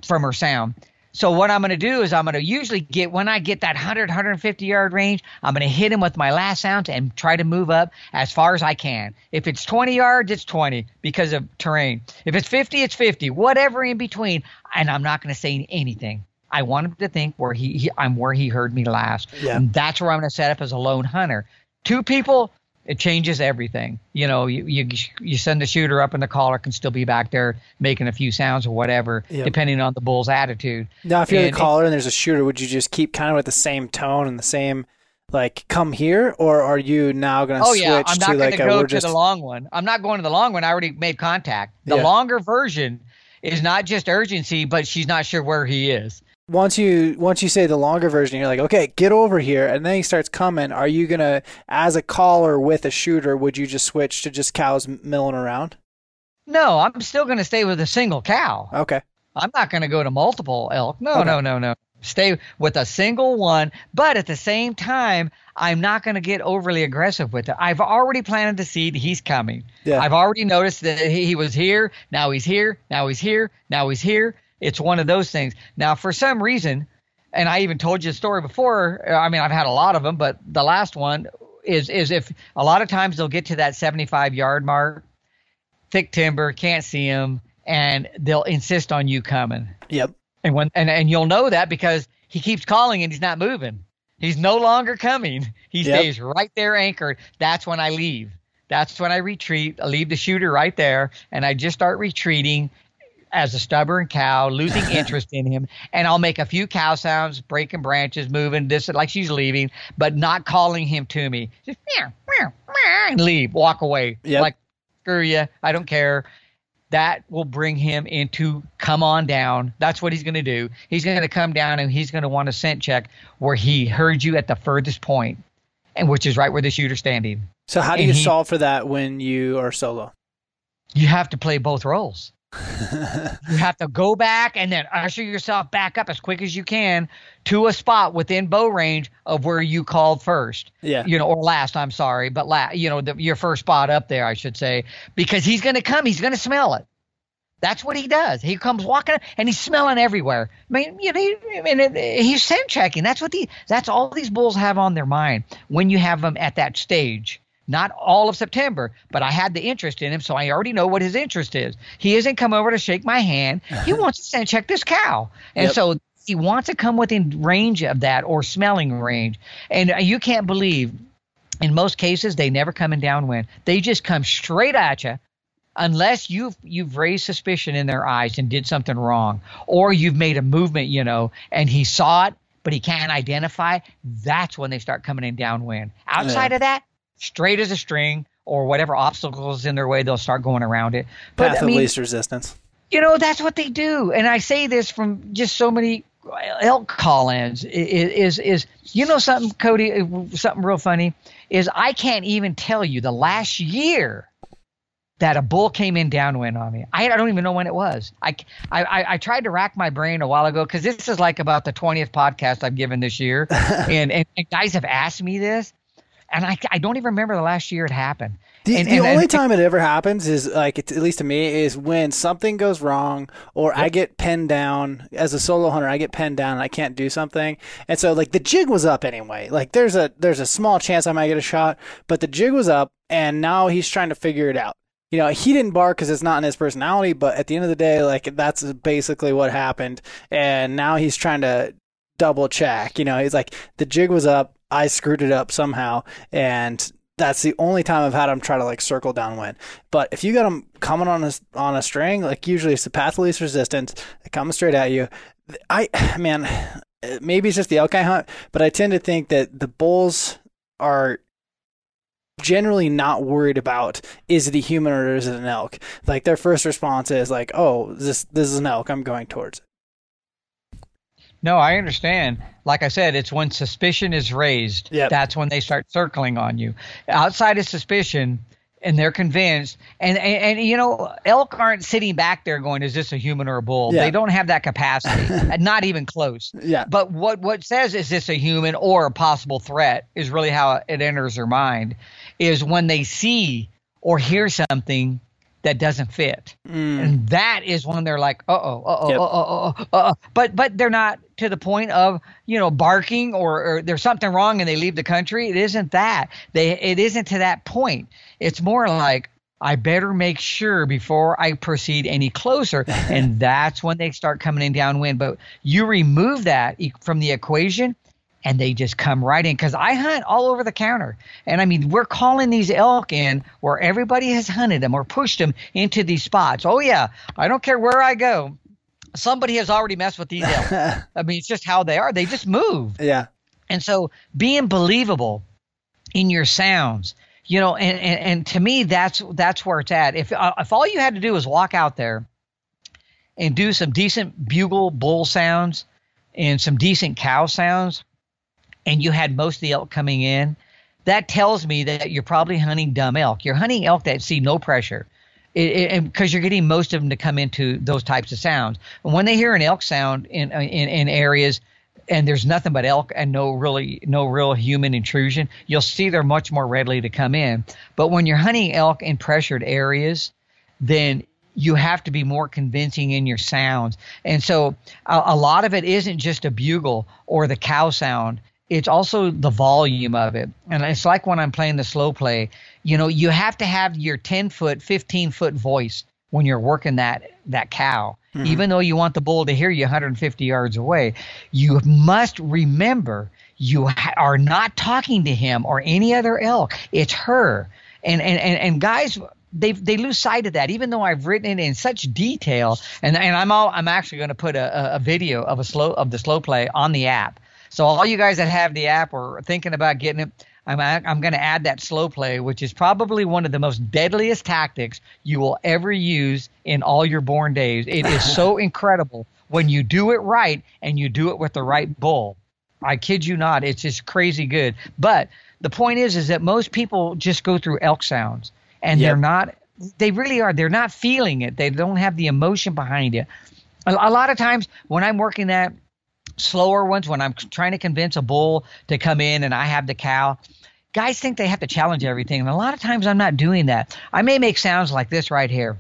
from her sound. So what I'm going to do is I'm going to usually get when I get that 100 150 yard range, I'm going to hit him with my last sound and try to move up as far as I can. If it's 20 yards, it's 20 because of terrain. If it's 50, it's 50. Whatever in between, and I'm not going to say anything. I want him to think where he, he I'm where he heard me last. Yeah. And that's where I'm going to set up as a lone hunter. Two people it changes everything. You know, you, you you send the shooter up and the caller can still be back there making a few sounds or whatever, yep. depending on the bull's attitude. Now, if you're and, the caller and there's a shooter, would you just keep kind of with the same tone and the same like come here, or are you now going to oh, switch yeah. I'm not to like go a, to the long one? I'm not going to the long one. I already made contact. The yeah. longer version is not just urgency, but she's not sure where he is once you once you say the longer version, you're like, okay, get over here, and then he starts coming. Are you gonna, as a caller with a shooter, would you just switch to just cows milling around? No, I'm still gonna stay with a single cow. Okay. I'm not gonna go to multiple elk. No, okay. no, no, no. Stay with a single one, but at the same time, I'm not going to get overly aggressive with it. I've already planted the seed. He's coming. Yeah. I've already noticed that he was here. Now he's here. Now he's here. Now he's here. It's one of those things. Now, for some reason, and I even told you the story before. I mean, I've had a lot of them, but the last one is is if a lot of times they'll get to that 75 yard mark, thick timber, can't see them, and they'll insist on you coming. Yep. And when and and you'll know that because he keeps calling and he's not moving. He's no longer coming. He yep. stays right there anchored. That's when I leave. That's when I retreat. I leave the shooter right there, and I just start retreating as a stubborn cow, losing (laughs) interest in him, and I'll make a few cow sounds, breaking branches, moving this like she's leaving, but not calling him to me. Just meow, meow, meow, and leave, walk away. Yep. Like screw you, I don't care. That will bring him into come on down. That's what he's going to do. He's going to come down and he's going to want a scent check where he heard you at the furthest point, and which is right where the shooter's standing. So how do and you he, solve for that when you are solo? You have to play both roles you have to go back and then usher yourself back up as quick as you can to a spot within bow range of where you called first. Yeah. You know, or last, I'm sorry, but la- you know, the, your first spot up there, I should say, because he's going to come, he's going to smell it. That's what he does. He comes walking and he's smelling everywhere. I mean, you know, he, I mean, he's scent checking. That's what the that's all these bulls have on their mind when you have them at that stage not all of September, but I had the interest in him, so I already know what his interest is. He isn't come over to shake my hand. He (laughs) wants to scent check this cow, and yep. so he wants to come within range of that or smelling range. And you can't believe, in most cases, they never come in downwind. They just come straight at you unless you've you've raised suspicion in their eyes and did something wrong or you've made a movement you know and he saw it but he can't identify that's when they start coming in downwind outside yeah. of that straight as a string or whatever obstacles in their way, they'll start going around it. But, Path I mean, of least resistance. You know, that's what they do. And I say this from just so many elk call-ins is, is, is you know something, Cody, uh, something real funny is I can't even tell you the last year that a bull came in downwind on me. I, I don't even know when it was. I, I, I tried to rack my brain a while ago because this is like about the 20th podcast I've given this year. (laughs) and, and, and guys have asked me this and I, I don't even remember the last year it happened. The, and, the and, only and, time it ever happens is like at least to me is when something goes wrong or yep. I get pinned down as a solo hunter. I get pinned down and I can't do something, and so like the jig was up anyway. Like there's a there's a small chance I might get a shot, but the jig was up, and now he's trying to figure it out. you know, he didn't bark because it's not in his personality, but at the end of the day, like that's basically what happened. And now he's trying to double check. You know, he's like, the jig was up, I screwed it up somehow, and that's the only time I've had them try to like circle downwind. But if you got them coming on a on a string, like usually it's the path of least resistance, they come straight at you. I (sighs) man, eh, maybe it's just the elk I hunt, but I tend to think that the bulls are generally not worried about is it a human or is it an elk. Like their first response is like, "Oh, this this is an elk. I'm going towards it." No, I understand. Like I said, it's when suspicion is raised. Yep. That's when they start circling on you. Outside of suspicion, and they're convinced and, and, and you know elk aren't sitting back there going is this a human or a bull Yeah. they don't have that capacity (laughs) not even close Yeah. but what what says is this a human or a possible threat is really how it enters their mind is when they see or hear something that doesn't fit mm. and that is when they're like uh-oh uh-oh Yep. uh-oh uh-oh uh-oh but but they're not to the point of you know barking or, or there's something wrong and they leave the country it isn't that they it isn't to that point it's more like I better make sure before I proceed any closer. (laughs) and that's when they start coming in downwind. But you remove that from the equation and they just come right in. Because I hunt all over the counter. And I mean, we're calling these elk in where everybody has hunted them or pushed them into these spots. Oh, yeah. I don't care where I go. Somebody has already messed with these elk. (laughs) I mean, it's just how they are. They just move. Yeah. And so being believable in your sounds, you know, and, and, and to me, that's that's where it's at. If uh, if all you had to do was walk out there and do some decent bugle bull sounds and some decent cow sounds, and you had most of the elk coming in, that tells me that you're probably hunting dumb elk. You're hunting elk that see no pressure. Because you're getting most of them to come into those types of sounds. And when they hear an elk sound in, uh, in, in areas and there's nothing but elk and no really no real human intrusion, you'll see they're much more readily to come in. But when you're hunting elk in pressured areas, then you have to be more convincing in your sounds. And so a, a lot of it isn't just a bugle or the cow sound. It's also the volume of it. And it's like when I'm playing the slow play, you know, you have to have your 10 foot, 15 foot voice when you're working that that cow. Mm-hmm. Even though you want the bull to hear you 150 yards away, you must remember you ha- are not talking to him or any other elk. It's her. And and and, and guys they they lose sight of that even though I've written it in such detail and and I'm all I'm actually going to put a, a- a video of a slow of the slow play on the app. So all you guys that have the app or are thinking about getting it I'm I'm going to add that slow play, which is probably one of the most deadliest tactics you will ever use in all your born days. It is so (laughs) incredible when you do it right and you do it with the right bull. I kid you not, it's just crazy good. But the point is, is that most people just go through elk sounds and Yep. they're not. They really are. They're not feeling it. They don't have the emotion behind it. A, a lot of times when I'm working that slower ones when I'm trying to convince a bull to come in and I have the cow. Guys think they have to challenge everything, and a lot of times I'm not doing that. I may make sounds like this right here.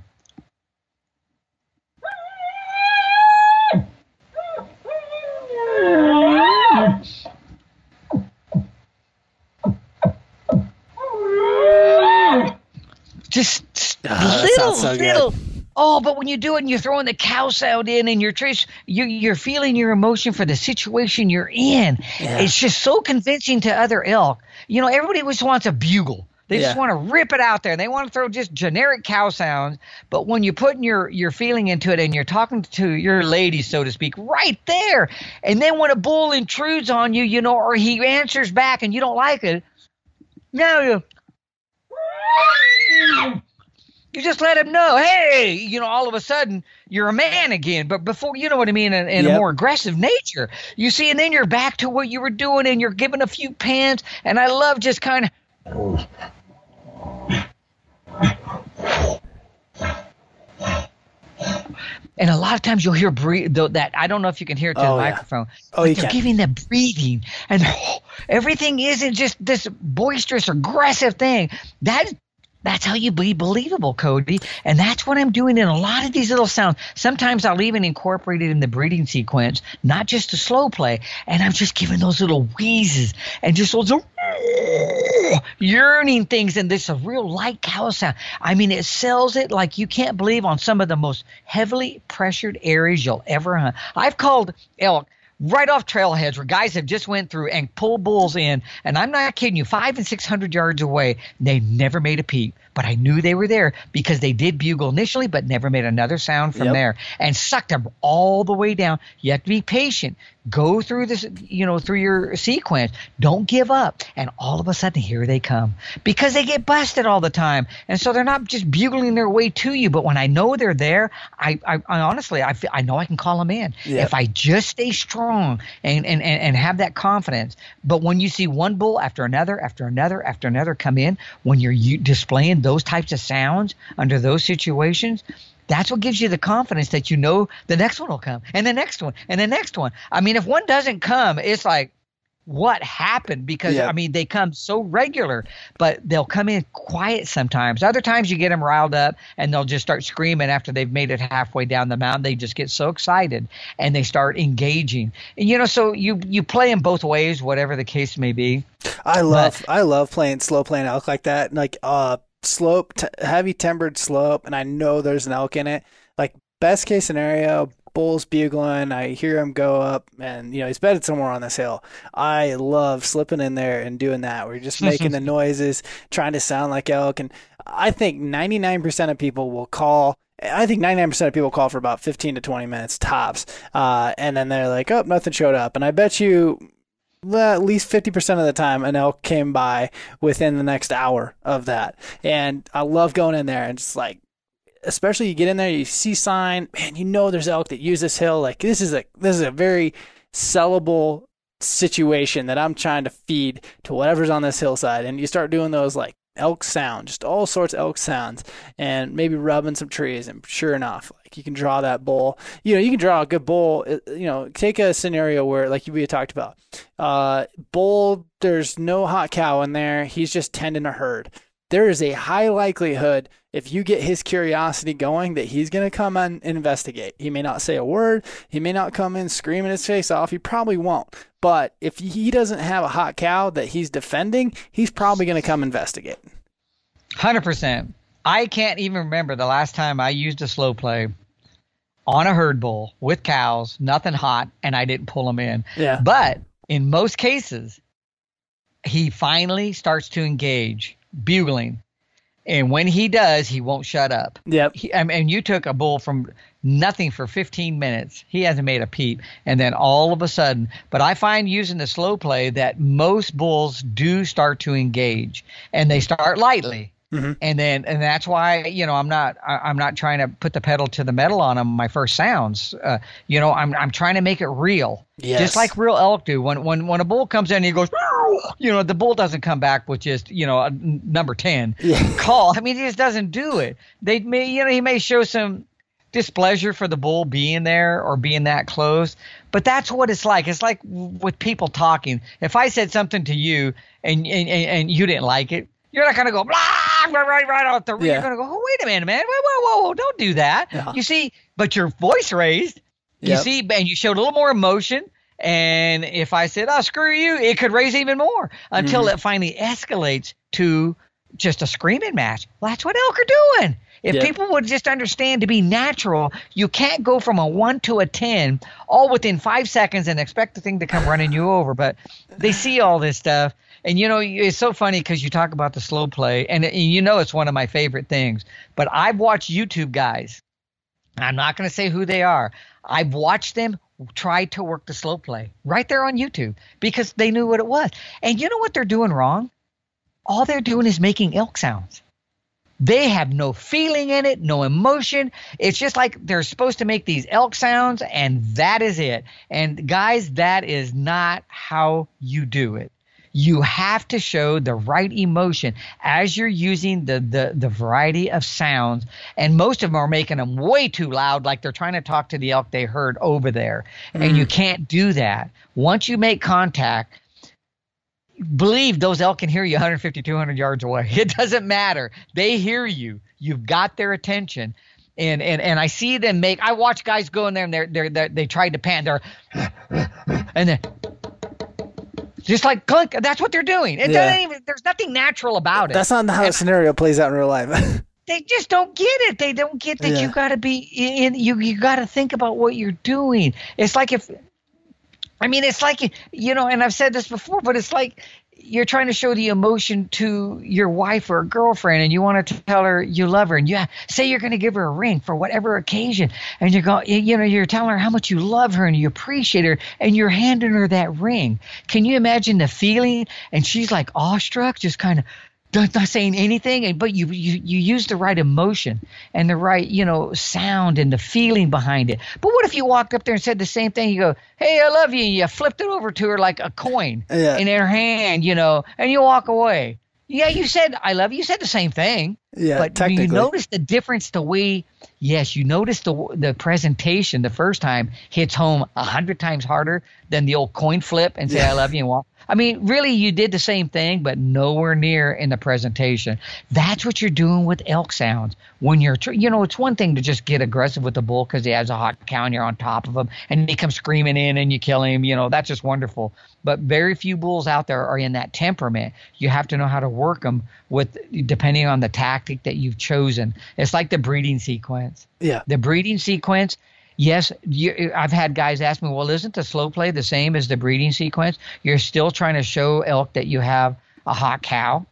Just Ah, little, so little. Oh, but when you do it and you're throwing the cow sound in and you're trace, you, you're feeling your emotion for the situation you're in. It's just so convincing to other elk. You know, everybody just wants a bugle. They just want to rip it out there. They want to throw just generic cow sounds. But when you're putting your, your feeling into it and you're talking to your lady, so to speak, right there, and then when a bull intrudes on you, you know, or he answers back and you don't like it, now you you just let him know, hey, you know, all of a sudden you're a man again. But before, you know what I mean, in, in a more aggressive nature, you see, and then you're back to what you were doing and you're giving a few pants. And I love just kind of. And a lot of times you'll hear breathe though that I don't know if you can hear it through Oh, the yeah. microphone. Oh, you they're can. giving them breathing, and (gasps) everything isn't just this boisterous, aggressive thing. That That's how you be believable, Cody. And that's what I'm doing in a lot of these little sounds. Sometimes I'll even incorporate it in the breeding sequence, not just the slow play. And I'm just giving those little wheezes and just those yearning things. And this a real light cow sound. I mean, it sells it like you can't believe on some of the most heavily pressured areas you'll ever hunt. I've called elk right off trailheads where guys have just went through and pulled bulls in. And i'm not kidding you five and six hundred yards away they never made a peep. But i knew they were there because they did bugle initially but never made another sound from Yep. there and sucked them all the way down. You have to be patient go through this you know through your sequence. Don't give up. And all of a sudden here they come. Because they get busted all the time. And so they're not just bugling their way to you. But when i know they're there i, I, I honestly I, feel, I know i can call them in. Yep. if i just stay strong and, and, and, and have that confidence. But when you see one bull after another after another after another come in when you're displaying those types of sounds under those situations that's what gives you the confidence that you know the next one will come and the next one and the next one. I mean, if one doesn't come, it's like, what happened? Because Yeah. I mean, they come so regular, but they'll come in quiet sometimes. Other times you get them riled up and they'll just start screaming after they've made it halfway down the mountain. They just get so excited and they start engaging. And you know, so you you play them both ways, whatever the case may be. I love I love playing slow playing elk like that. Like uh slope t- heavy timbered slope and I know there's an elk in it. Like best case scenario, bulls bugling, I hear him go up and you know he's bedded somewhere on this hill. I love slipping in there and doing that. We're just making the (laughs) noises, trying to sound like elk and I think 99% of people will call I think 99% of people call for about 15 to 20 minutes tops. Uh, and then they're like, oh, nothing showed up. And I bet you well, at least 50% of the time an elk came by within the next hour of that. And i love going in there and just like especially you get in there you see sign man you know there's elk that use this hill. Like this is a this is a very sellable situation that i'm trying to feed to whatever's on this hillside. And you start doing those like elk sound just all sorts of elk sounds and maybe rubbing some trees and sure enough like you can draw that bull you know you can draw a good bull uh, you know take a scenario where like we talked about uh, bull, there's no hot cow in there. He's just tending a herd. There is a high likelihood if you get his curiosity going that he's going to come and investigate. He may not say a word. He may not come in screaming his face off. He probably won't. But if he doesn't have a hot cow that he's defending, he's probably going to come investigate. Hundred percent. I can't even remember the last time I used a slow play on a herd bull with cows, nothing hot, and I didn't pull them in. Yeah. But in most cases, he finally starts to engage, bugling. And when he does, he won't shut up. Yep. He, I mean, you took a bull from nothing for 15 minutes. He hasn't made a peep. And then all of a sudden, but I find using the slow play that most bulls do start to engage and they start lightly. Mhm. And then, and that's why, you know, I'm not, I, I'm not trying to put the pedal to the metal on them. My first sounds, uh, you know, I'm, I'm trying to make it real. Yes. Just like real elk do. When, when, when a bull comes in and he goes, you know, the bull doesn't come back with just, you know, a number 10 Yeah. (laughs) call. I mean, he just doesn't do it. They may, you know, he may show some displeasure for the bull being there or being that close, but that's what it's like. It's like with people talking. If I said something to you and, and, and you didn't like it, you're not gonna go blah right right right out the. Yeah. You're gonna go, oh wait a minute, man, whoa whoa whoa, whoa don't do that. Yeah. You see, but your voice raised. You Yep. see, and you showed a little more emotion. And if I said, "Oh, screw you," it could raise even more until Mm-hmm. it finally escalates to just a screaming match. Well, that's what elk are doing. If Yeah. people would just understand to be natural, you can't go from a one to a 10 all within five seconds and expect the thing to come running you over. But they see all this stuff. And you know, it's so funny because you talk about the slow play, and, and you know it's one of my favorite things. But I've watched YouTube guys. I'm not going to say who they are. I've watched them try to work the slow play right there on YouTube because they knew what it was. And you know what they're doing wrong? All they're doing is making elk sounds. They have no feeling in it, no emotion. It's just like they're supposed to make these elk sounds, and that is it. And guys, that is not how you do it. You have to show the right emotion as you're using the, the, the variety of sounds. And most of them are making them way too loud, like they're trying to talk to the elk they heard over there. And you mm. can't do that. Once you make contact, believe those elk can hear you 150, 200 yards away. (laughs) It doesn't matter. They hear you. You've got their attention. And, and and I see them make. I watch guys go in there and they're they're, they're they tried to pan. They're (laughs) and then just like click. That's what they're doing. It Yeah. doesn't even. There's nothing natural about it. That's not how the scenario plays out in real life. (laughs) they just don't get it. They don't get that Yeah. you got to be in. You you got to think about what you're doing. It's like if, I mean, it's like you know, and I've said this before, but it's like you're trying to show the emotion to your wife or girlfriend, and you want to tell her you love her, and you say you're going to give her a ring for whatever occasion, and you're going you know, you're telling her how much you love her and you appreciate her, and you're handing her that ring. Can you imagine the feeling? And she's like awestruck, just kind of not, not saying anything but you, you you use the right emotion and the right you know sound and the feeling behind it but what if you walked up there and said the same thing you go hey i love you and you flipped it over to her like a coin Yeah. in her hand you know and you walk away yeah you said i love you you said the same thing yeah, but technically. you notice the difference the way yes you notice the the presentation the first time hits home a hundred times harder than the old coin flip and say Yeah. i love you and walk i mean really you did the same thing but nowhere near in the presentation. That's what you're doing with elk sounds. When you're you know it's one thing to just get aggressive with the bull because he has a hot cow and you're on top of him and he comes screaming in and you kill him you know that's just wonderful. But very few bulls out there are in that temperament. You have to know how to work them with depending on the tactic that you've chosen. It's like the breeding sequence. Yeah, the breeding sequence yes you, i've had guys ask me well isn't the slow play the same as the breeding sequence you're still trying to show elk that you have a hot cow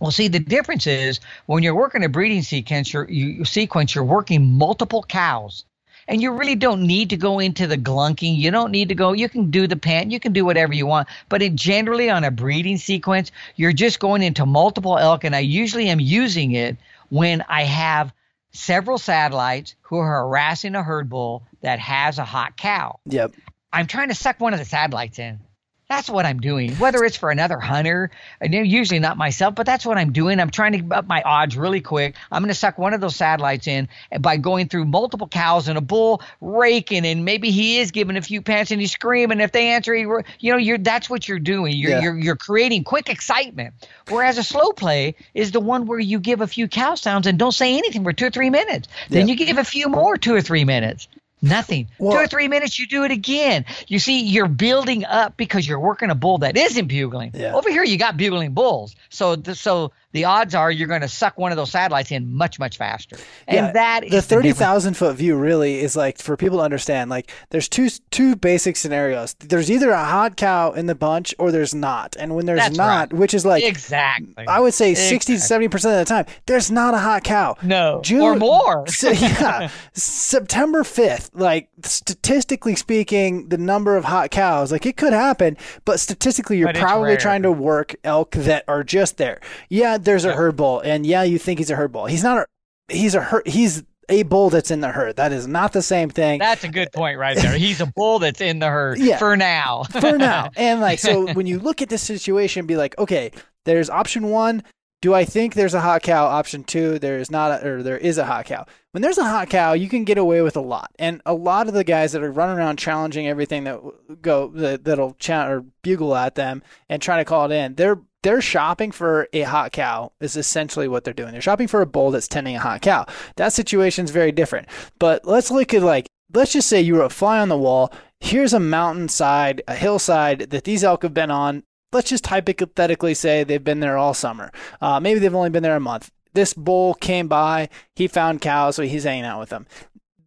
well see the difference is when you're working a breeding sequence you're, you, sequence you're working multiple cows and you really don't need to go into the glunking. You don't need to go. You can do the pant. You can do whatever you want. But it generally on a breeding sequence, you're just going into multiple elk, and I usually am using it when I have several satellites who are harassing a herd bull that has a hot cow. yep, I'm trying to suck one of the satellites in. That's what I'm doing. Whether it's for another hunter, usually not myself, but that's what I'm doing. I'm trying to up my odds really quick. I'm going to suck one of those satellites in by going through multiple cows and a bull raking, and maybe he is giving a few pants and he's screaming. If they answer, he, you know, you're that's what you're doing. You're Yeah. you're you're creating quick excitement. Whereas a slow play is the one where you give a few cow sounds and don't say anything for two or three minutes. Then Yeah. you give a few more two or three minutes. Nothing. Well- two or three minutes, you do it again. You see, you're building up because you're working a bull that isn't bugling. Yeah. Over here, you got bugling bulls. So, so the odds are you're going to suck one of those satellites in much, much faster. And Yeah, that is the thirty thousand foot view really is like for people to understand. Like, there's two two basic scenarios. There's either a hot cow in the bunch or there's not. And when there's That's not, right. which is like Exactly. I would say sixty to seventy percent of the time, there's not a hot cow. No. June- or more. (laughs) So, yeah, September 5th, like statistically speaking, the number of hot cows, like it could happen, but statistically, you're But probably rare. trying to work elk that are just there. Yeah, there's a herd bull, and yeah, you think he's a herd bull. He's not a, he's a herd, he's a bull that's in the herd. That is not the same thing. That's a good point right there. He's a bull that's in the herd Yeah. for now. (laughs) for now. (laughs) And like, so when you look at this situation, be like, okay, there's option one. Do I think there's a hot cow? Option two, there is not, a, or there is a hot cow. When there's a hot cow, you can get away with a lot. And a lot of the guys that are running around challenging everything that go that, that'll chant or bugle at them and trying to call it in, they're they're shopping for a hot cow is essentially what they're doing. They're shopping for a bull that's tending a hot cow. That situation's very different. But let's look at like let's just say you were a fly on the wall. Here's a mountainside, a hillside that these elk have been on. Let's just hypothetically say they've been there all summer. Uh, maybe they've only been there a month. This bull came by, he found cows, so he's hanging out with them.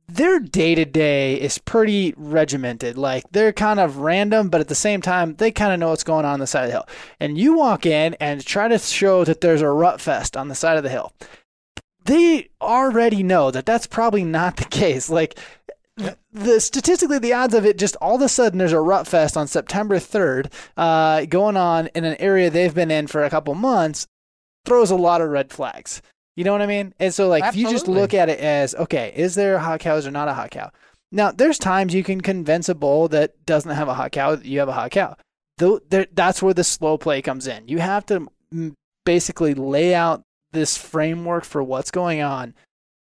Their day to day is pretty regimented. Like they're kind of random, but at the same time, they kind of know what's going on on the side of the hill. And you walk in and try to show that there's a rut fest on the side of the hill they already know that that's probably not the case. Like the statistically, the odds of it just all of a sudden there's a rut fest on September 3rd uh, going on in an area they've been in for a couple months throws a lot of red flags. You know what I mean? And so like if you just look at it as okay, is there a hot cow? Is there not a hot cow? Now there's times you can convince a bull that doesn't have a hot cow that you have a hot cow. Though that's where the slow play comes in. You have to mm, basically lay out this framework for what's going on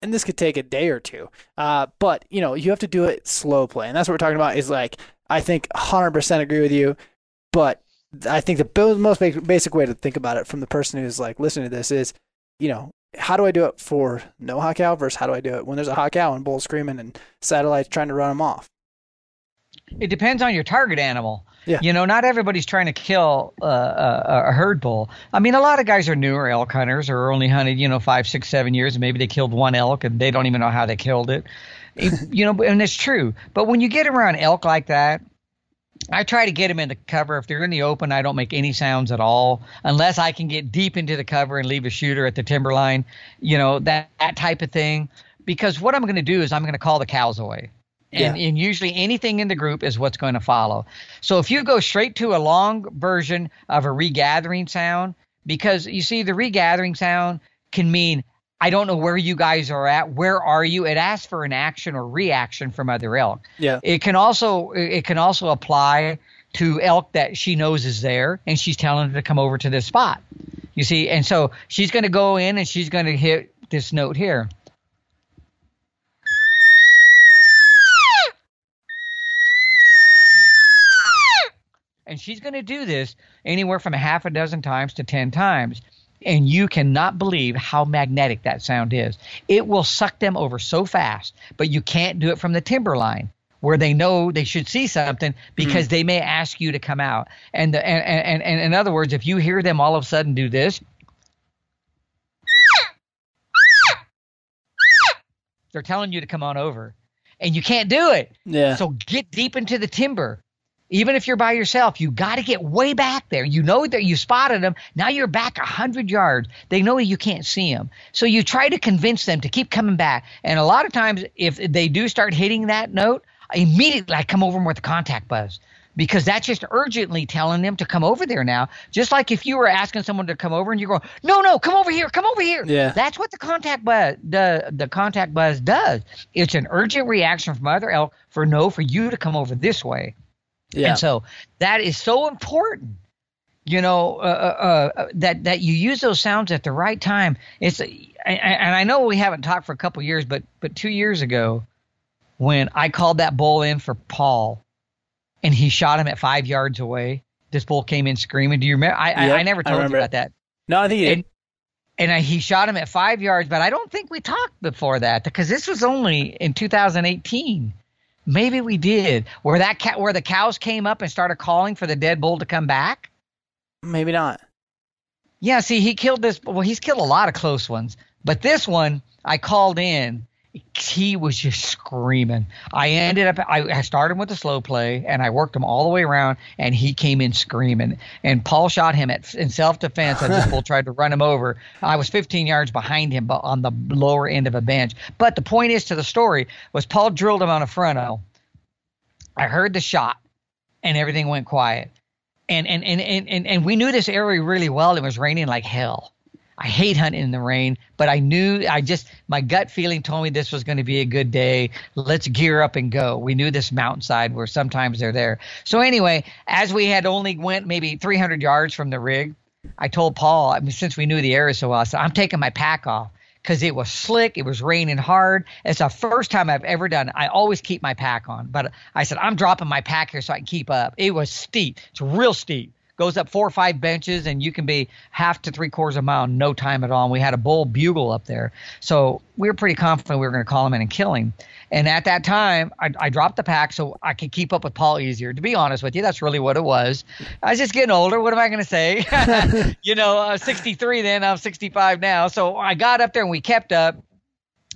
and this could take a day or two uh, but you know you have to do it slow play and that's what we're talking about is like i think 100% agree with you but I think the most basic way to think about it from the person who's like listening to this is, you know, how do I do it for no hot cow versus how do I do it when there's a hot cow and bulls screaming and satellites trying to run them off? It depends on your target animal. Yeah. You know, not everybody's trying to kill uh, a, a, herd bull. I mean, a lot of guys are newer elk hunters or only hunted, you know, five, six, seven years, and maybe they killed one elk and they don't even know how they killed it. it (laughs) you know, and it's true. But when you get around elk like that, I try to get them in the cover. If they're in the open, I don't make any sounds at all unless I can get deep into the cover and leave a shooter at the timberline, you know, that, that type of thing. Because what I'm going to do is I'm going to call the cows away. And, yeah. and usually anything in the group is what's going to follow. So if you go straight to a long version of a regathering sound, because you see, the regathering sound can mean I don't know where you guys are at. Where are you? It asks for an action or reaction from other elk. Yeah. It can also it can also apply to elk that she knows is there, and she's telling her to come over to this spot. You see, and so she's going to go in and she's going to hit this note here. And she's going to do this anywhere from a half a dozen times to 10 times and you cannot believe how magnetic that sound is. It will suck them over so fast, but you can't do it from the timberline where they know they should see something because mm-hmm. they may ask you to come out. And, the, and, and, and in other words, if you hear them all of a sudden do this, they're telling you to come on over and you can't do it. Yeah. So get deep into the timber even if you're by yourself, you got to get way back there. You know that you spotted them. Now you're back a hundred yards. They know you can't see them. So you try to convince them to keep coming back. And a lot of times, if they do start hitting that note, immediately I come over them with the contact buzz because that's just urgently telling them to come over there now. Just like if you were asking someone to come over and you're going, no, no, come over here, come over here. Yeah. That's what the contact buzz the the contact buzz does. It's an urgent reaction from other elk for no for you to come over this way. Yeah. And so that is so important, you know, uh, uh, uh, that that you use those sounds at the right time. It's and I know we haven't talked for a couple years, but but two years ago, when I called that bull in for Paul, and he shot him at five yards away, this bull came in screaming. Do you remember? I yep, I, I, never told I you about that. No, I think and, and I, he shot him at five yards, but I don't think we talked before that because this was only in 2018. Maybe we did. Where that cat, where the cows came up and started calling for the dead bull to come back. Maybe not. Yeah, see, he killed this. Well, he's killed a lot of close ones, but this one I called in. He was just screaming. I ended up. I, I started with the slow play, and I worked him all the way around, and he came in screaming. And Paul shot him at in self defense. And this (laughs) bull tried to run him over. I was 15 yards behind him, but on the lower end of a bench. But the point is to the story was Paul drilled him on a fronto. I heard the shot, and everything went quiet. And and, and, and, and and we knew this area really well. It was raining like hell. I hate hunting in the rain, but I knew I just my gut feeling told me this was going to be a good day. Let's gear up and go. We knew this mountainside where sometimes they're there. So anyway, as we had only went maybe 300 yards from the rig, I told Paul, I mean, since we knew the area so well, I said, I'm taking my pack off because it was slick. It was raining hard. It's the first time I've ever done it. I always keep my pack on, but I said, I'm dropping my pack here so I can keep up. It was steep. It's real steep goes up four or five benches, and you can be half to three quarters of a mile in no time at all. And we had a bull bugle up there, so we were pretty confident we were going to call him in and kill him. And at that time, I, I, dropped the pack so I could keep up with Paul easier. To be honest with you, that's really what it was. I was just getting older. What am I going to say? (laughs) (laughs) you know, I was 63 then. I'm 65 now. So I got up there and we kept up.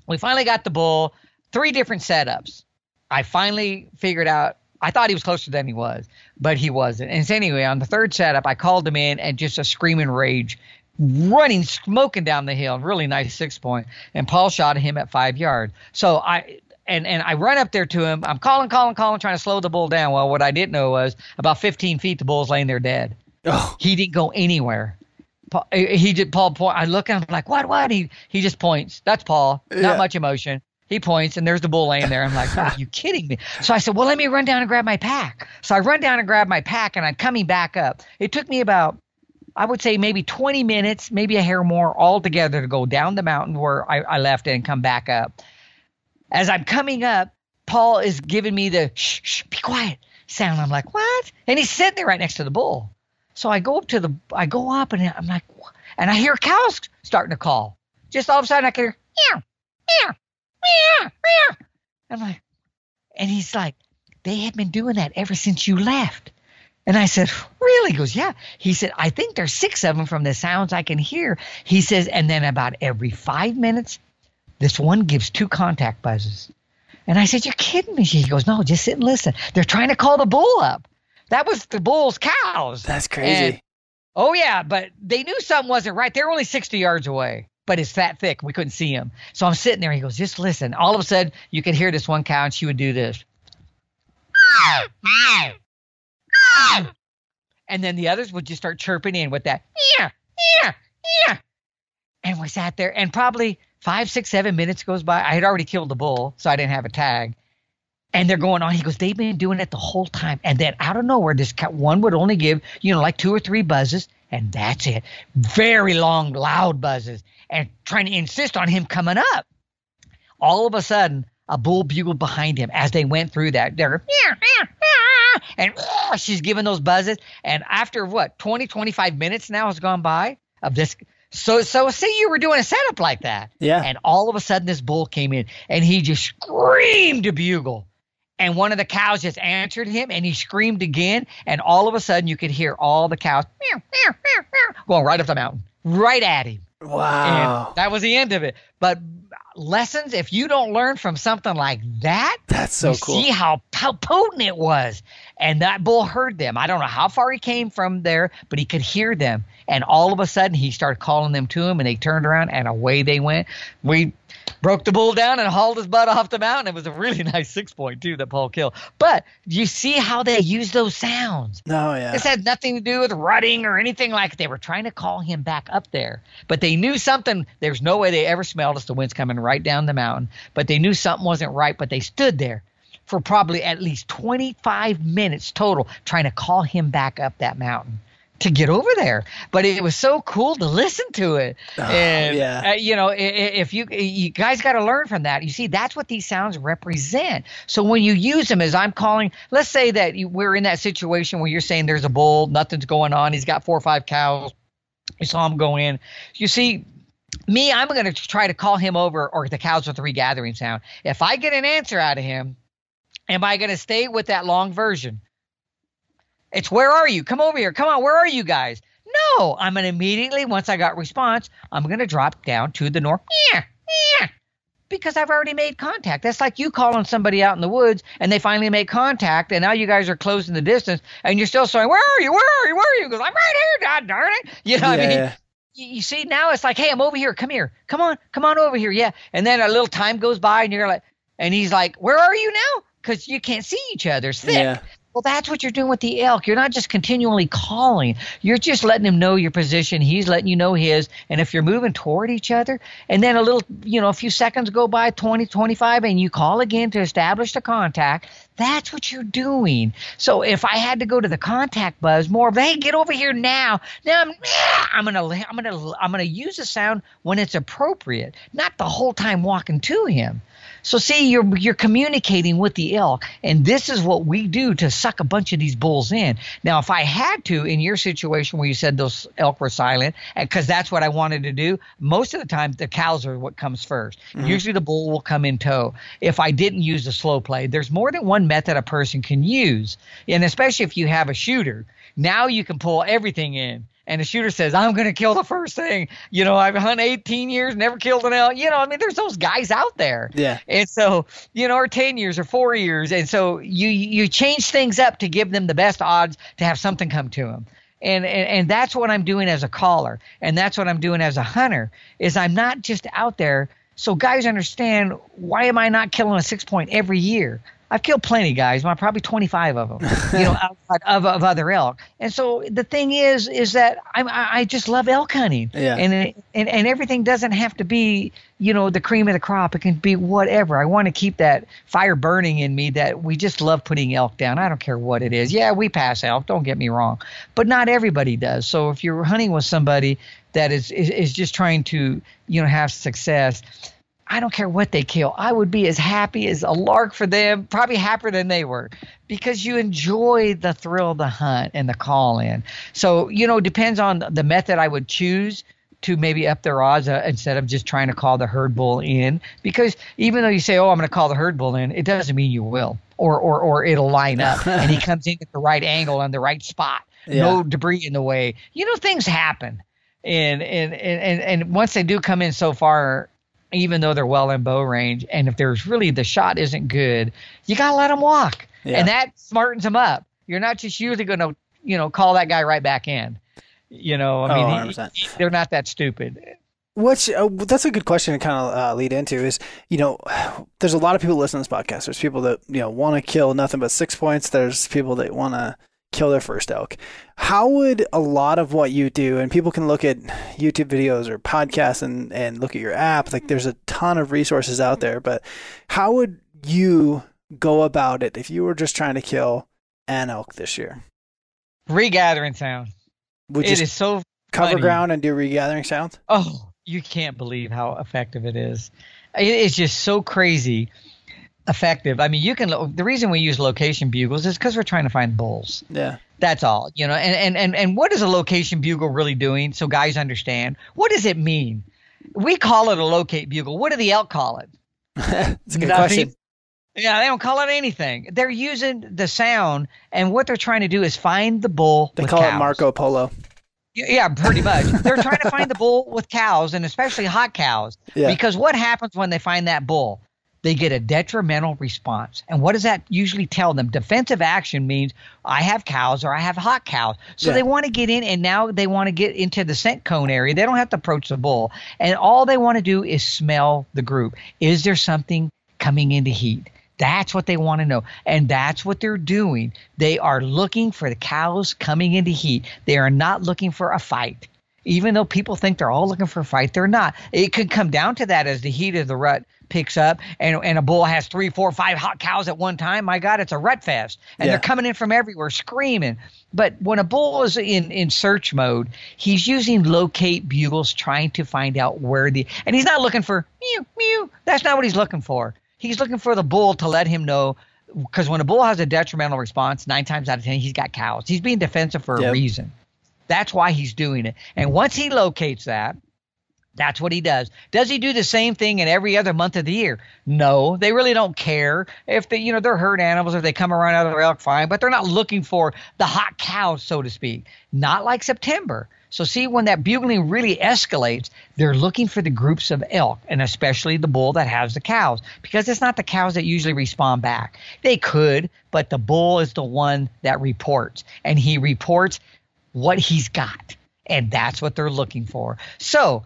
We finally got the bull. Three different setups. I finally figured out I thought he was closer than he was, but he wasn't. And so anyway, on the third setup, I called him in and just a screaming rage, running, smoking down the hill, really nice six point. And Paul shot him at five yards. So I and and I run up there to him. I'm calling, calling, calling, trying to slow the bull down. Well, what I didn't know was about 15 feet, the bull's laying there dead. Oh. He didn't go anywhere. Paul, he did. Paul point. I look and I'm like, what? What? He he just points. That's Paul. Not yeah. much emotion. He points, and there's the bull laying there. I'm like, are you kidding me? So I said, well, let me run down and grab my pack. So I run down and grab my pack, and I'm coming back up. It took me about, I would say, maybe 20 minutes, maybe a hair more altogether to go down the mountain where I, I left and come back up. As I'm coming up, Paul is giving me the shh, shh, be quiet sound. I'm like, what? And he's sitting there right next to the bull. So I go up to the, I go up and I'm like, "What?" and I hear cows starting to call. Just all of a sudden I can hear, meow, meow. I'm like, and he's like, they have been doing that ever since you left. And I said, Really? He goes, Yeah. He said, I think there's six of them from the sounds I can hear. He says, and then about every five minutes, this one gives two contact buzzes. And I said, You're kidding me. He goes, No, just sit and listen. They're trying to call the bull up. That was the bull's cows. That's crazy. And- oh, yeah, but they knew something wasn't right. They're only 60 yards away, but it's that thick. We couldn't see him. So I'm sitting there. He goes, Just listen. All of a sudden, you could hear this one cow, and she would do this. And then the others would just start chirping in with that, yeah, yeah, yeah. And we sat there, and probably five, six, seven minutes goes by. I had already killed the bull, so I didn't have a tag. And they're going on. He goes, they've been doing it the whole time. And then out of nowhere, this one would only give, you know, like two or three buzzes, and that's it. Very long, loud buzzes, and trying to insist on him coming up. All of a sudden, a bull bugled behind him as they went through that. They're and she's giving those buzzes. And after what 20, 25 minutes now has gone by of this. So so say you were doing a setup like that. Yeah. And all of a sudden this bull came in and he just screamed a bugle. And one of the cows just answered him and he screamed again. And all of a sudden you could hear all the cows going right up the mountain, right at him. Wow. And that was the end of it. But lessons, if you don't learn from something like that, That's so you cool. see how, how potent it was. And that bull heard them. I don't know how far he came from there, but he could hear them. And all of a sudden, he started calling them to him, and they turned around, and away they went. We broke the bull down and hauled his butt off the mountain. It was a really (laughs) nice six point, too, that Paul killed. But you see how they use those sounds. No, yeah. This had nothing to do with rutting or anything like They were trying to call him back up there. But they knew something. There's no way they ever smelled us. The wind's coming right down the mountain. But they knew something wasn't right. But they stood there for probably at least 25 minutes total trying to call him back up that mountain to get over there. But it was so cool to listen to it. Oh, and, yeah. uh, you know, if you you guys got to learn from that. You see, that's what these sounds represent. So when you use them, as I'm calling, let's say that you, we're in that situation where you're saying there's a bull, nothing's going on, he's got four or five cows, you saw him go in. You see, me, I'm going to try to call him over, or the cows with the regathering sound. If I get an answer out of him, am I going to stay with that long version? It's where are you? Come over here. Come on. Where are you guys? No, I'm going to immediately, once I got response, I'm going to drop down to the north. Yeah, yeah. Because I've already made contact. That's like you calling somebody out in the woods and they finally make contact and now you guys are closing the distance and you're still saying, Where are you? Where are you? Where are you? Because I'm right here, God darn it. You know what I mean? You, you see now it's like hey i'm over here come here come on come on over here yeah and then a little time goes by and you're like and he's like where are you now because you can't see each other it's thick Yeah. Well that's what you're doing with the elk you're not just continually calling you're just letting him know your position he's letting you know his and if you're moving toward each other and then a little you know a few seconds go by 20 25 and you call again to establish the contact that's what you're doing. So if I had to go to the contact buzz more, of, hey, get over here now. Now I'm, I'm gonna, I'm gonna, I'm gonna use the sound when it's appropriate, not the whole time walking to him. So see, you're you're communicating with the elk, and this is what we do to suck a bunch of these bulls in. Now, if I had to, in your situation where you said those elk were silent, uh, because that's what I wanted to do, most of the time the cows are what comes 1st mm-hmm. Usually the bull will come in tow. If I didn't use the slow play, there's more than one method a person can use, and especially if you have a shooter, now you can pull everything in. And the shooter says, I'm going to kill the first thing. You know, I've hunted 18 years, never killed an elk. You know, I mean, there's those guys out there. Yeah. And so, you know, or 10 years or four years. And so you, you change things up to give them the best odds to have something come to them. And, and, and that's what I'm doing as a caller. And that's what I'm doing as a hunter is I'm not just out there. So guys understand why am I not killing a six point every year? I've killed plenty, guys. Well, probably 25 of them, you know, (laughs) outside of, of other elk. And so the thing is, is that I'm, I I just love elk hunting. Yeah. And, it- and and everything doesn't have to be, you know, the cream of the crop. It can be whatever. I want to keep that fire burning in me that we just love putting elk down. I don't care what it is. Yeah, we pass elk. Don't get me wrong, but not everybody does. So if you're hunting with somebody that is is, is just trying to, you know, have success. I don't care what they kill. I would be as happy as a lark for them, probably happier than they were, because you enjoy the thrill of the hunt and the call in. So, you know, depends on the method I would choose to maybe up their odds uh, instead of just trying to call the herd bull in. Because even though you say, "Oh, I'm going to call the herd bull in," it doesn't mean you will, or or or it'll line up (laughs) and he comes in at the right angle on the right spot, yeah. no debris in the way. You know, things happen, and and and and once they do come in so far. Even though they're well in bow range, and if there's really the shot isn't good, you gotta let them walk, yeah. and that smartens them up. You're not just usually going to, you know, call that guy right back in. You know, I mean, oh, he, he, they're not that stupid. Which uh, that's a good question to kind of uh, lead into is you know there's a lot of people listening to this podcast. There's people that you know want to kill nothing but six points. There's people that want to kill their first elk. How would a lot of what you do, and people can look at YouTube videos or podcasts and and look at your app. Like there's a ton of resources out there, but how would you go about it if you were just trying to kill an elk this year? Regathering sound. Would it is so cover funny. ground and do regathering sounds. Oh, you can't believe how effective it is. It is just so crazy effective. I mean, you can. The reason we use location bugles is because we're trying to find bulls. Yeah. That's all. You know, and, and and and what is a location bugle really doing? So guys understand. What does it mean? We call it a locate bugle. What do the elk call it? (laughs) That's a good Nothing. question. Yeah, they don't call it anything. They're using the sound, and what they're trying to do is find the bull. They call cows. it Marco Polo. Yeah, pretty much. They're trying to find the (laughs) bull with cows, and especially hot cows. Yeah. Because what happens when they find that bull? They get a detrimental response. And what does that usually tell them? Defensive action means I have cows or I have hot cows. So yeah. they want to get in, and now they want to get into the scent cone area. They don't have to approach the bull. And all they want to do is smell the group. Is there something coming into heat? That's what they want to know. And that's what they're doing. They are looking for the cows coming into heat. They are not looking for a fight. Even though people think they're all looking for a fight, they're not. It could come down to that as the heat of the rut picks up and, and a bull has three, four, five hot cows at one time. My God, it's a rut fest. And yeah. they're coming in from everywhere screaming. But when a bull is in, in search mode, he's using locate bugles trying to find out where the and he's not looking for mew mew. That's not what he's looking for. He's looking for the bull to let him know because when a bull has a detrimental response, nine times out of ten, he's got cows. He's being defensive for yep. a reason. That's why he's doing it. And once he locates that, that's what he does. Does he do the same thing in every other month of the year? No, they really don't care if they, you know, they're herd animals. If they come around out of their elk, fine. But they're not looking for the hot cows, so to speak. Not like September. So see, when that bugling really escalates, they're looking for the groups of elk, and especially the bull that has the cows, because it's not the cows that usually respond back. They could, but the bull is the one that reports, and he reports what he's got, and that's what they're looking for. So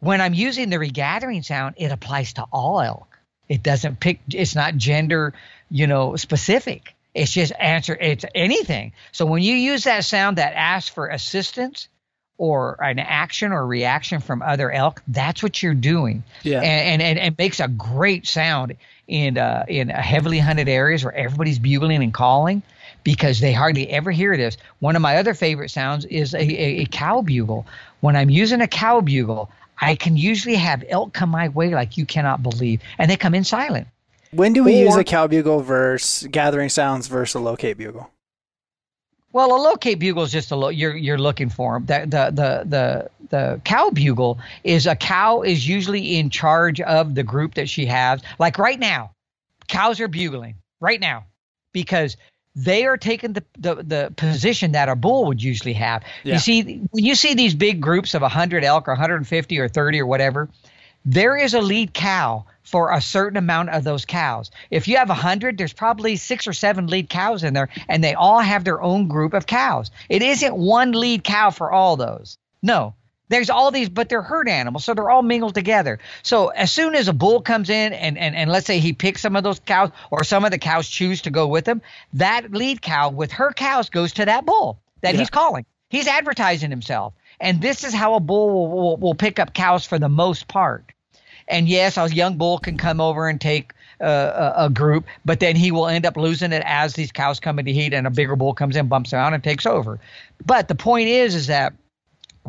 when I'm using the regathering sound, it applies to all elk. It doesn't pick. It's not gender, you know, specific. It's just answer. It's anything. So when you use that sound that asks for assistance or an action or reaction from other elk, that's what you're doing. Yeah. And and, and it makes a great sound in uh, in heavily hunted areas where everybody's bugling and calling because they hardly ever hear this. One of my other favorite sounds is a, a, a cow bugle. When I'm using a cow bugle, I can usually have elk come my way like you cannot believe, and they come in silent. When do we or, use a cow bugle versus gathering sounds versus a locate bugle? Well, a locate bugle is just a lo- you're you're looking for them. The, the the the the cow bugle is a cow is usually in charge of the group that she has. Like right now, cows are bugling right now because they are taking the, the, the position that a bull would usually have. Yeah. You see, when you see these big groups of 100 elk or 150 or 30 or whatever, there is a lead cow for a certain amount of those cows. If you have 100, there's probably six or seven lead cows in there, and they all have their own group of cows. It isn't one lead cow for all those. No. There's all these, but they're herd animals, so they're all mingled together. So as soon as a bull comes in and, and, and let's say he picks some of those cows or some of the cows choose to go with him, that lead cow with her cows goes to that bull that yeah. he's calling. He's advertising himself. And this is how a bull will, will, will pick up cows for the most part. And yes, a young bull can come over and take uh, a, a, group, but then he will end up losing it as these cows come into heat and a bigger bull comes in, bumps around, and takes over. But the point is, is that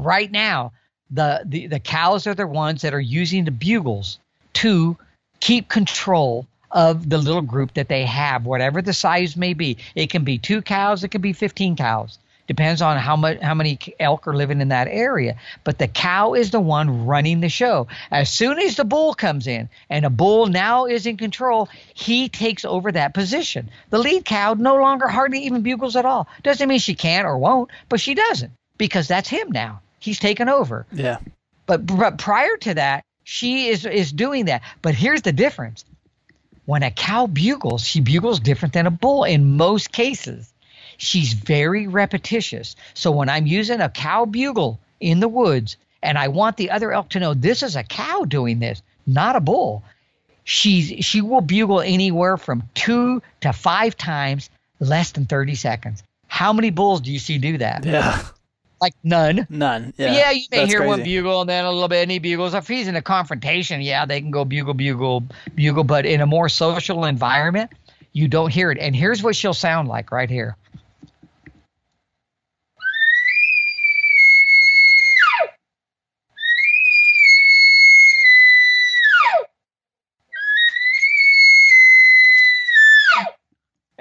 right now, the, the, the cows are the ones that are using the bugles to keep control of the little group that they have, whatever the size may be. It can be two cows, it can be 15 cows. Depends on how much how many elk are living in that area. But the cow is the one running the show. As soon as the bull comes in and a bull now is in control, he takes over that position. The lead cow no longer hardly even bugles at all. Doesn't mean she can't or won't, but she doesn't because that's him now. He's taken over. Yeah. But but prior to that, she is is doing that. But here's the difference. When a cow bugles, she bugles different than a bull in most cases. She's very repetitious. So when I'm using a cow bugle in the woods and I want the other elk to know this is a cow doing this, not a bull, she's she will bugle anywhere from 2 to 5 times less than 30 seconds. How many bulls do you see do that? Yeah. Like none. None. Yeah. Yeah, you may hear one bugle and then a little bit any bugles. If he's in a confrontation, yeah, they can go bugle, bugle, bugle. But in a more social environment, you don't hear it. And here's what she'll sound like right here.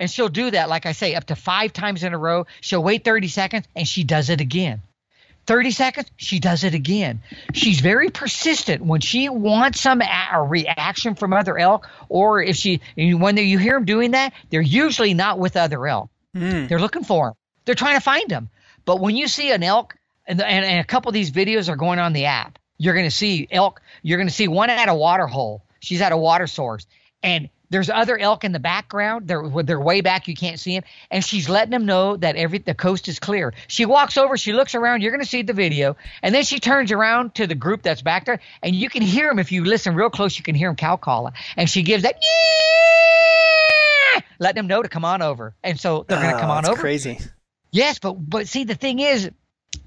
And she'll do that, like I say, up to five times in a row. She'll wait 30 seconds and she does it again. 30 seconds, she does it again. She's very persistent when she wants some a, reaction from other elk, or if she, when they, you hear them doing that, they're usually not with other elk. Mm. They're looking for them. They're trying to find them. But when you see an elk, and, and, and a couple of these videos are going on the app, you're going to see elk. You're going to see one at a water hole. She's at a water source, and there's other elk in the background. They're they're way back. You can't see them, and she's letting them know that every the coast is clear. She walks over. She looks around. You're going to see the video, and then she turns around to the group that's back there, and you can hear them if you listen real close. You can hear them cow calling, and she gives that. Yeah! Let them know to come on over, and so they're going to Oh, come on over. Crazy. Yes, but but see the thing is,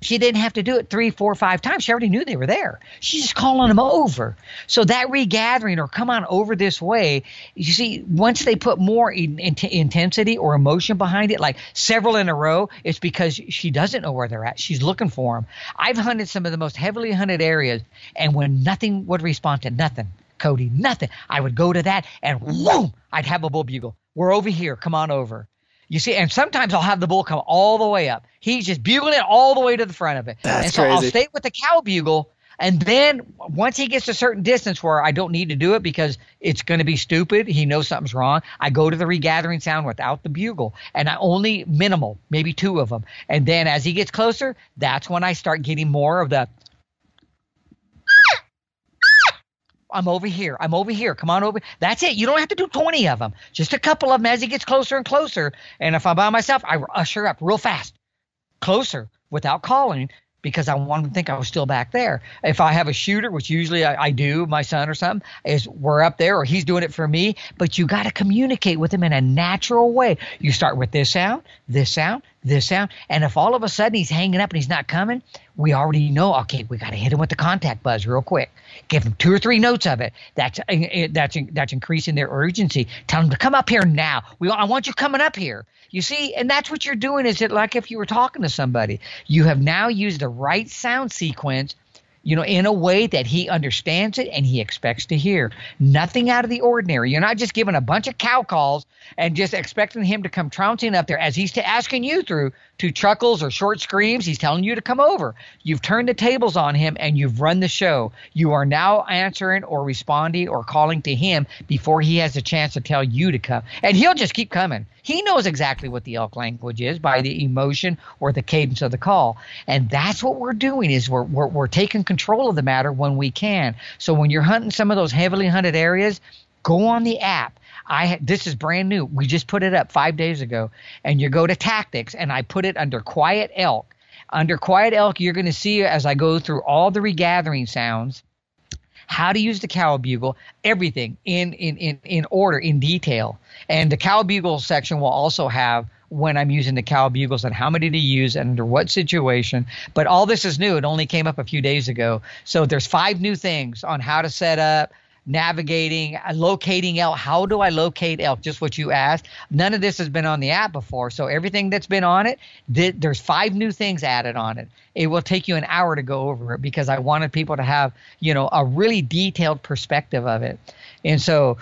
she didn't have to do it three, four, five times. She already knew they were there. She's just calling them over. So that regathering or come on over this way, you see, once they put more in, in, intensity or emotion behind it, like several in a row, it's because she doesn't know where they're at. She's looking for them. I've hunted some of the most heavily hunted areas, and when nothing would respond to nothing, Cody, nothing, I would go to that and whoom, I'd have a bull bugle. We're over here. Come on over. You see, and sometimes I'll have the bull come all the way up. He's just bugling it all the way to the front of it. That's and so I'll stay with the cow bugle. And then once he gets a certain distance where I don't need to do it because it's going to be stupid, he knows something's wrong, I go to the regathering sound without the bugle. And I only minimal, maybe two of them. And then as he gets closer, that's when I start getting more of the I'm over here. I'm over here. Come on over. That's it. You don't have to do 20 of them. Just a couple of them as he gets closer and closer. And if I'm by myself, I usher up real fast, closer without calling because I want him to think I was still back there. If I have a shooter, which usually I, I do, my son or something, is we're up there or he's doing it for me, but you got to communicate with him in a natural way. You start with this sound, this sound, this sound, and if all of a sudden he's hanging up and he's not coming, we already know. Okay, we got to hit him with the contact buzz real quick. Give him two or three notes of it. That's uh, that's that's increasing their urgency. Tell them to come up here now. We I want you coming up here. You see, and that's what you're doing. Is it like if you were talking to somebody? You have now used the right sound sequence you know, in a way that he understands it and he expects to hear. Nothing out of the ordinary. You're not just giving a bunch of cow calls and just expecting him to come trouncing up there as he's asking you through to chuckles or short screams. He's telling you to come over. You've turned the tables on him and you've run the show. You are now answering or responding or calling to him before he has a chance to tell you to come. And he'll just keep coming. He knows exactly what the elk language is by the emotion or the cadence of the call. And that's what we're doing is we're, we're, we're taking control of the matter when we can. So when you're hunting some of those heavily hunted areas, go on the app. I this is brand new. We just put it up 5 days ago and you go to tactics and I put it under quiet elk. Under quiet elk you're going to see as I go through all the regathering sounds how to use the cow bugle, everything in, in, in, in order, in detail. And the cow bugle section will also have when I'm using the cow bugles and how many to use and under what situation. But all this is new. It only came up a few days ago. So there's five new things on how to set up, navigating, uh, locating elk. How do I locate elk? Just what you asked. None of this has been on the app before. So everything that's been on it, th- there's five new things added on it. It will take you an hour to go over it because I wanted people to have, you know, a really detailed perspective of it. And so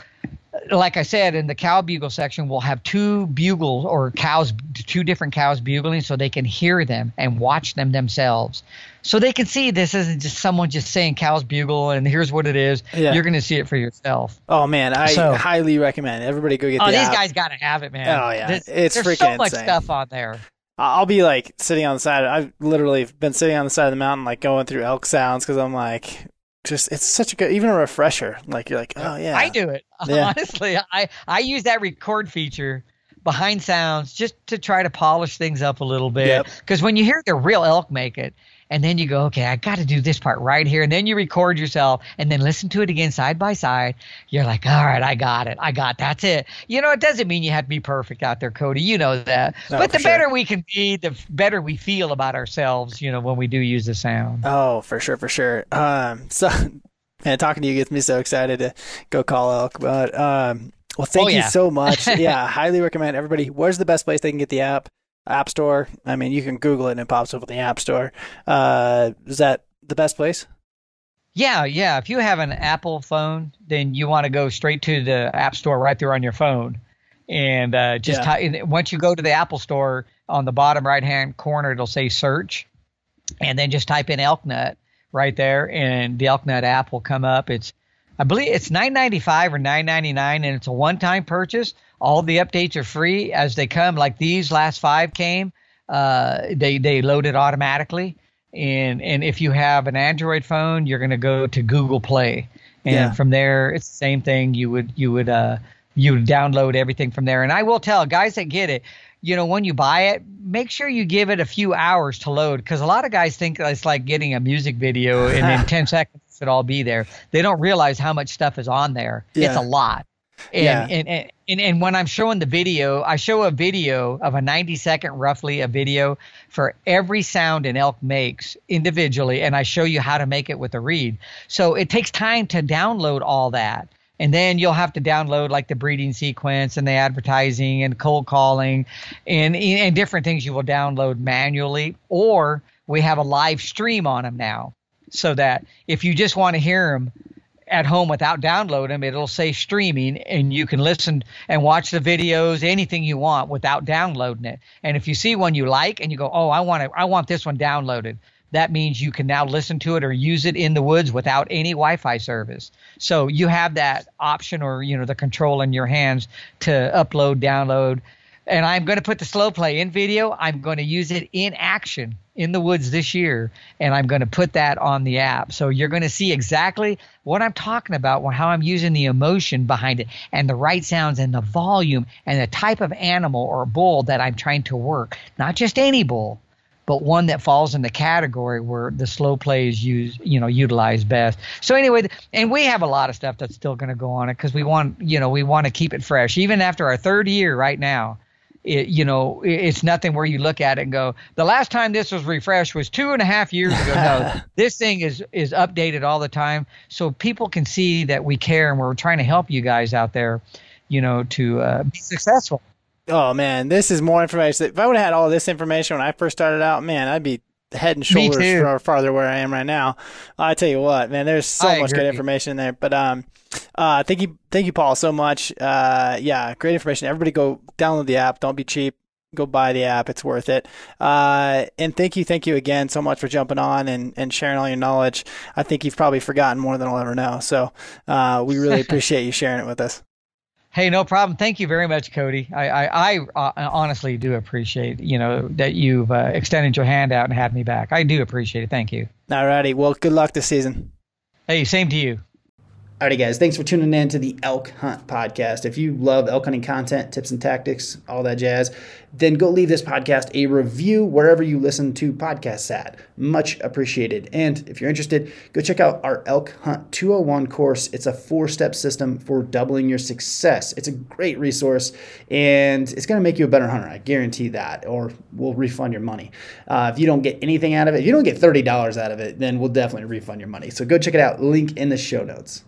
like I said, in the cow bugle section, we'll have two bugles or cows, two different cows bugling so they can hear them and watch them themselves. So they can see this isn't just someone just saying cows bugle and here's what it is. Yeah. You're going to see it for yourself. Oh, man. I so, highly recommend everybody go get oh, the these app. guys got to have it, man. Oh, yeah. This, it's there's freaking so much insane. stuff on there. I'll be like sitting on the side. I've literally been sitting on the side of the mountain, like going through elk sounds because I'm like, just it's such a good even a refresher like you're like oh yeah i do it (laughs) yeah. honestly i i use that record feature behind sounds just to try to polish things up a little bit because yep. when you hear the real elk make it and then you go, okay, I got to do this part right here, and then you record yourself, and then listen to it again side by side. You're like, all right, I got it, I got that's it. You know, it doesn't mean you have to be perfect out there, Cody. You know that. No, but the sure. better we can be, the better we feel about ourselves. You know, when we do use the sound. Oh, for sure, for sure. Um, so. (laughs) Man, talking to you gets me so excited to go call elk. But um, well, thank oh, yeah. you so much. (laughs) yeah, highly recommend everybody. Where's the best place they can get the app? App Store. I mean, you can Google it and it pops up in the App Store. Uh, is that the best place? Yeah, yeah. If you have an Apple phone, then you want to go straight to the App Store right there on your phone, and uh, just yeah. once you go to the Apple Store on the bottom right hand corner, it'll say search, and then just type in Elk Nut right there, and the Elk Nut app will come up. It's I believe it's nine ninety five or nine ninety nine, and it's a one time purchase. All the updates are free as they come. Like these last five came, uh, they they load it automatically. And and if you have an Android phone, you're going to go to Google Play, and yeah. from there it's the same thing. You would you would uh you would download everything from there. And I will tell guys that get it, you know, when you buy it, make sure you give it a few hours to load because a lot of guys think it's like getting a music video and in (laughs) 10 seconds it all be there. They don't realize how much stuff is on there. Yeah. It's a lot. And, yeah. and, and, and, and when I'm showing the video, I show a video of a 90 second, roughly a video for every sound an elk makes individually, and I show you how to make it with a reed. So it takes time to download all that. And then you'll have to download like the breeding sequence and the advertising and cold calling and, and different things you will download manually. Or we have a live stream on them now so that if you just want to hear them at home without downloading them, it'll say streaming and you can listen and watch the videos, anything you want without downloading it. And if you see one you like and you go, "Oh, I want to I want this one downloaded." That means you can now listen to it or use it in the woods without any Wi-Fi service. So you have that option or you know the control in your hands to upload, download, and I'm going to put the slow play in video. I'm going to use it in action in the woods this year, and I'm going to put that on the app. So you're going to see exactly what I'm talking about, how I'm using the emotion behind it, and the right sounds, and the volume, and the type of animal or bull that I'm trying to work. Not just any bull, but one that falls in the category where the slow play is used, you know, utilized best. So anyway, and we have a lot of stuff that's still going to go on it because we want, you know, we want to keep it fresh, even after our third year right now it, you know, it's nothing where you look at it and go, the last time this was refreshed was two and a half years ago. No, (laughs) this thing is is updated all the time, so people can see that we care and we're trying to help you guys out there, you know, to uh, be successful. Oh man, this is more information. If I would have had all this information when I first started out, man, I'd be head and shoulders far farther where I am right now. I tell you what, man, there's so I much agree. good information in there. But um, uh, thank you, thank you, Paul, so much. Uh, yeah, great information. Everybody, go download the app. Don't be cheap. Go buy the app. It's worth it. Uh, and thank you, thank you again so much for jumping on and, and sharing all your knowledge. I think you've probably forgotten more than I'll ever know. So uh, we really (laughs) appreciate you sharing it with us. Hey, no problem. Thank you very much, Cody. I, I, I uh, honestly do appreciate, you know, that you've uh, extended your hand out and had me back. I do appreciate it. Thank you. All righty. Well, good luck this season. Hey, same to you. Alrighty, guys, thanks for tuning in to the Elk Hunt Podcast. If you love elk hunting content, tips and tactics, all that jazz, then go leave this podcast a review wherever you listen to podcasts at. Much appreciated. And if you're interested, go check out our Elk Hunt 201 course. It's a four step system for doubling your success. It's a great resource and it's going to make you a better hunter. I guarantee that, or we'll refund your money. Uh, if you don't get anything out of it, if you don't get $30 out of it, then we'll definitely refund your money. So go check it out. Link in the show notes.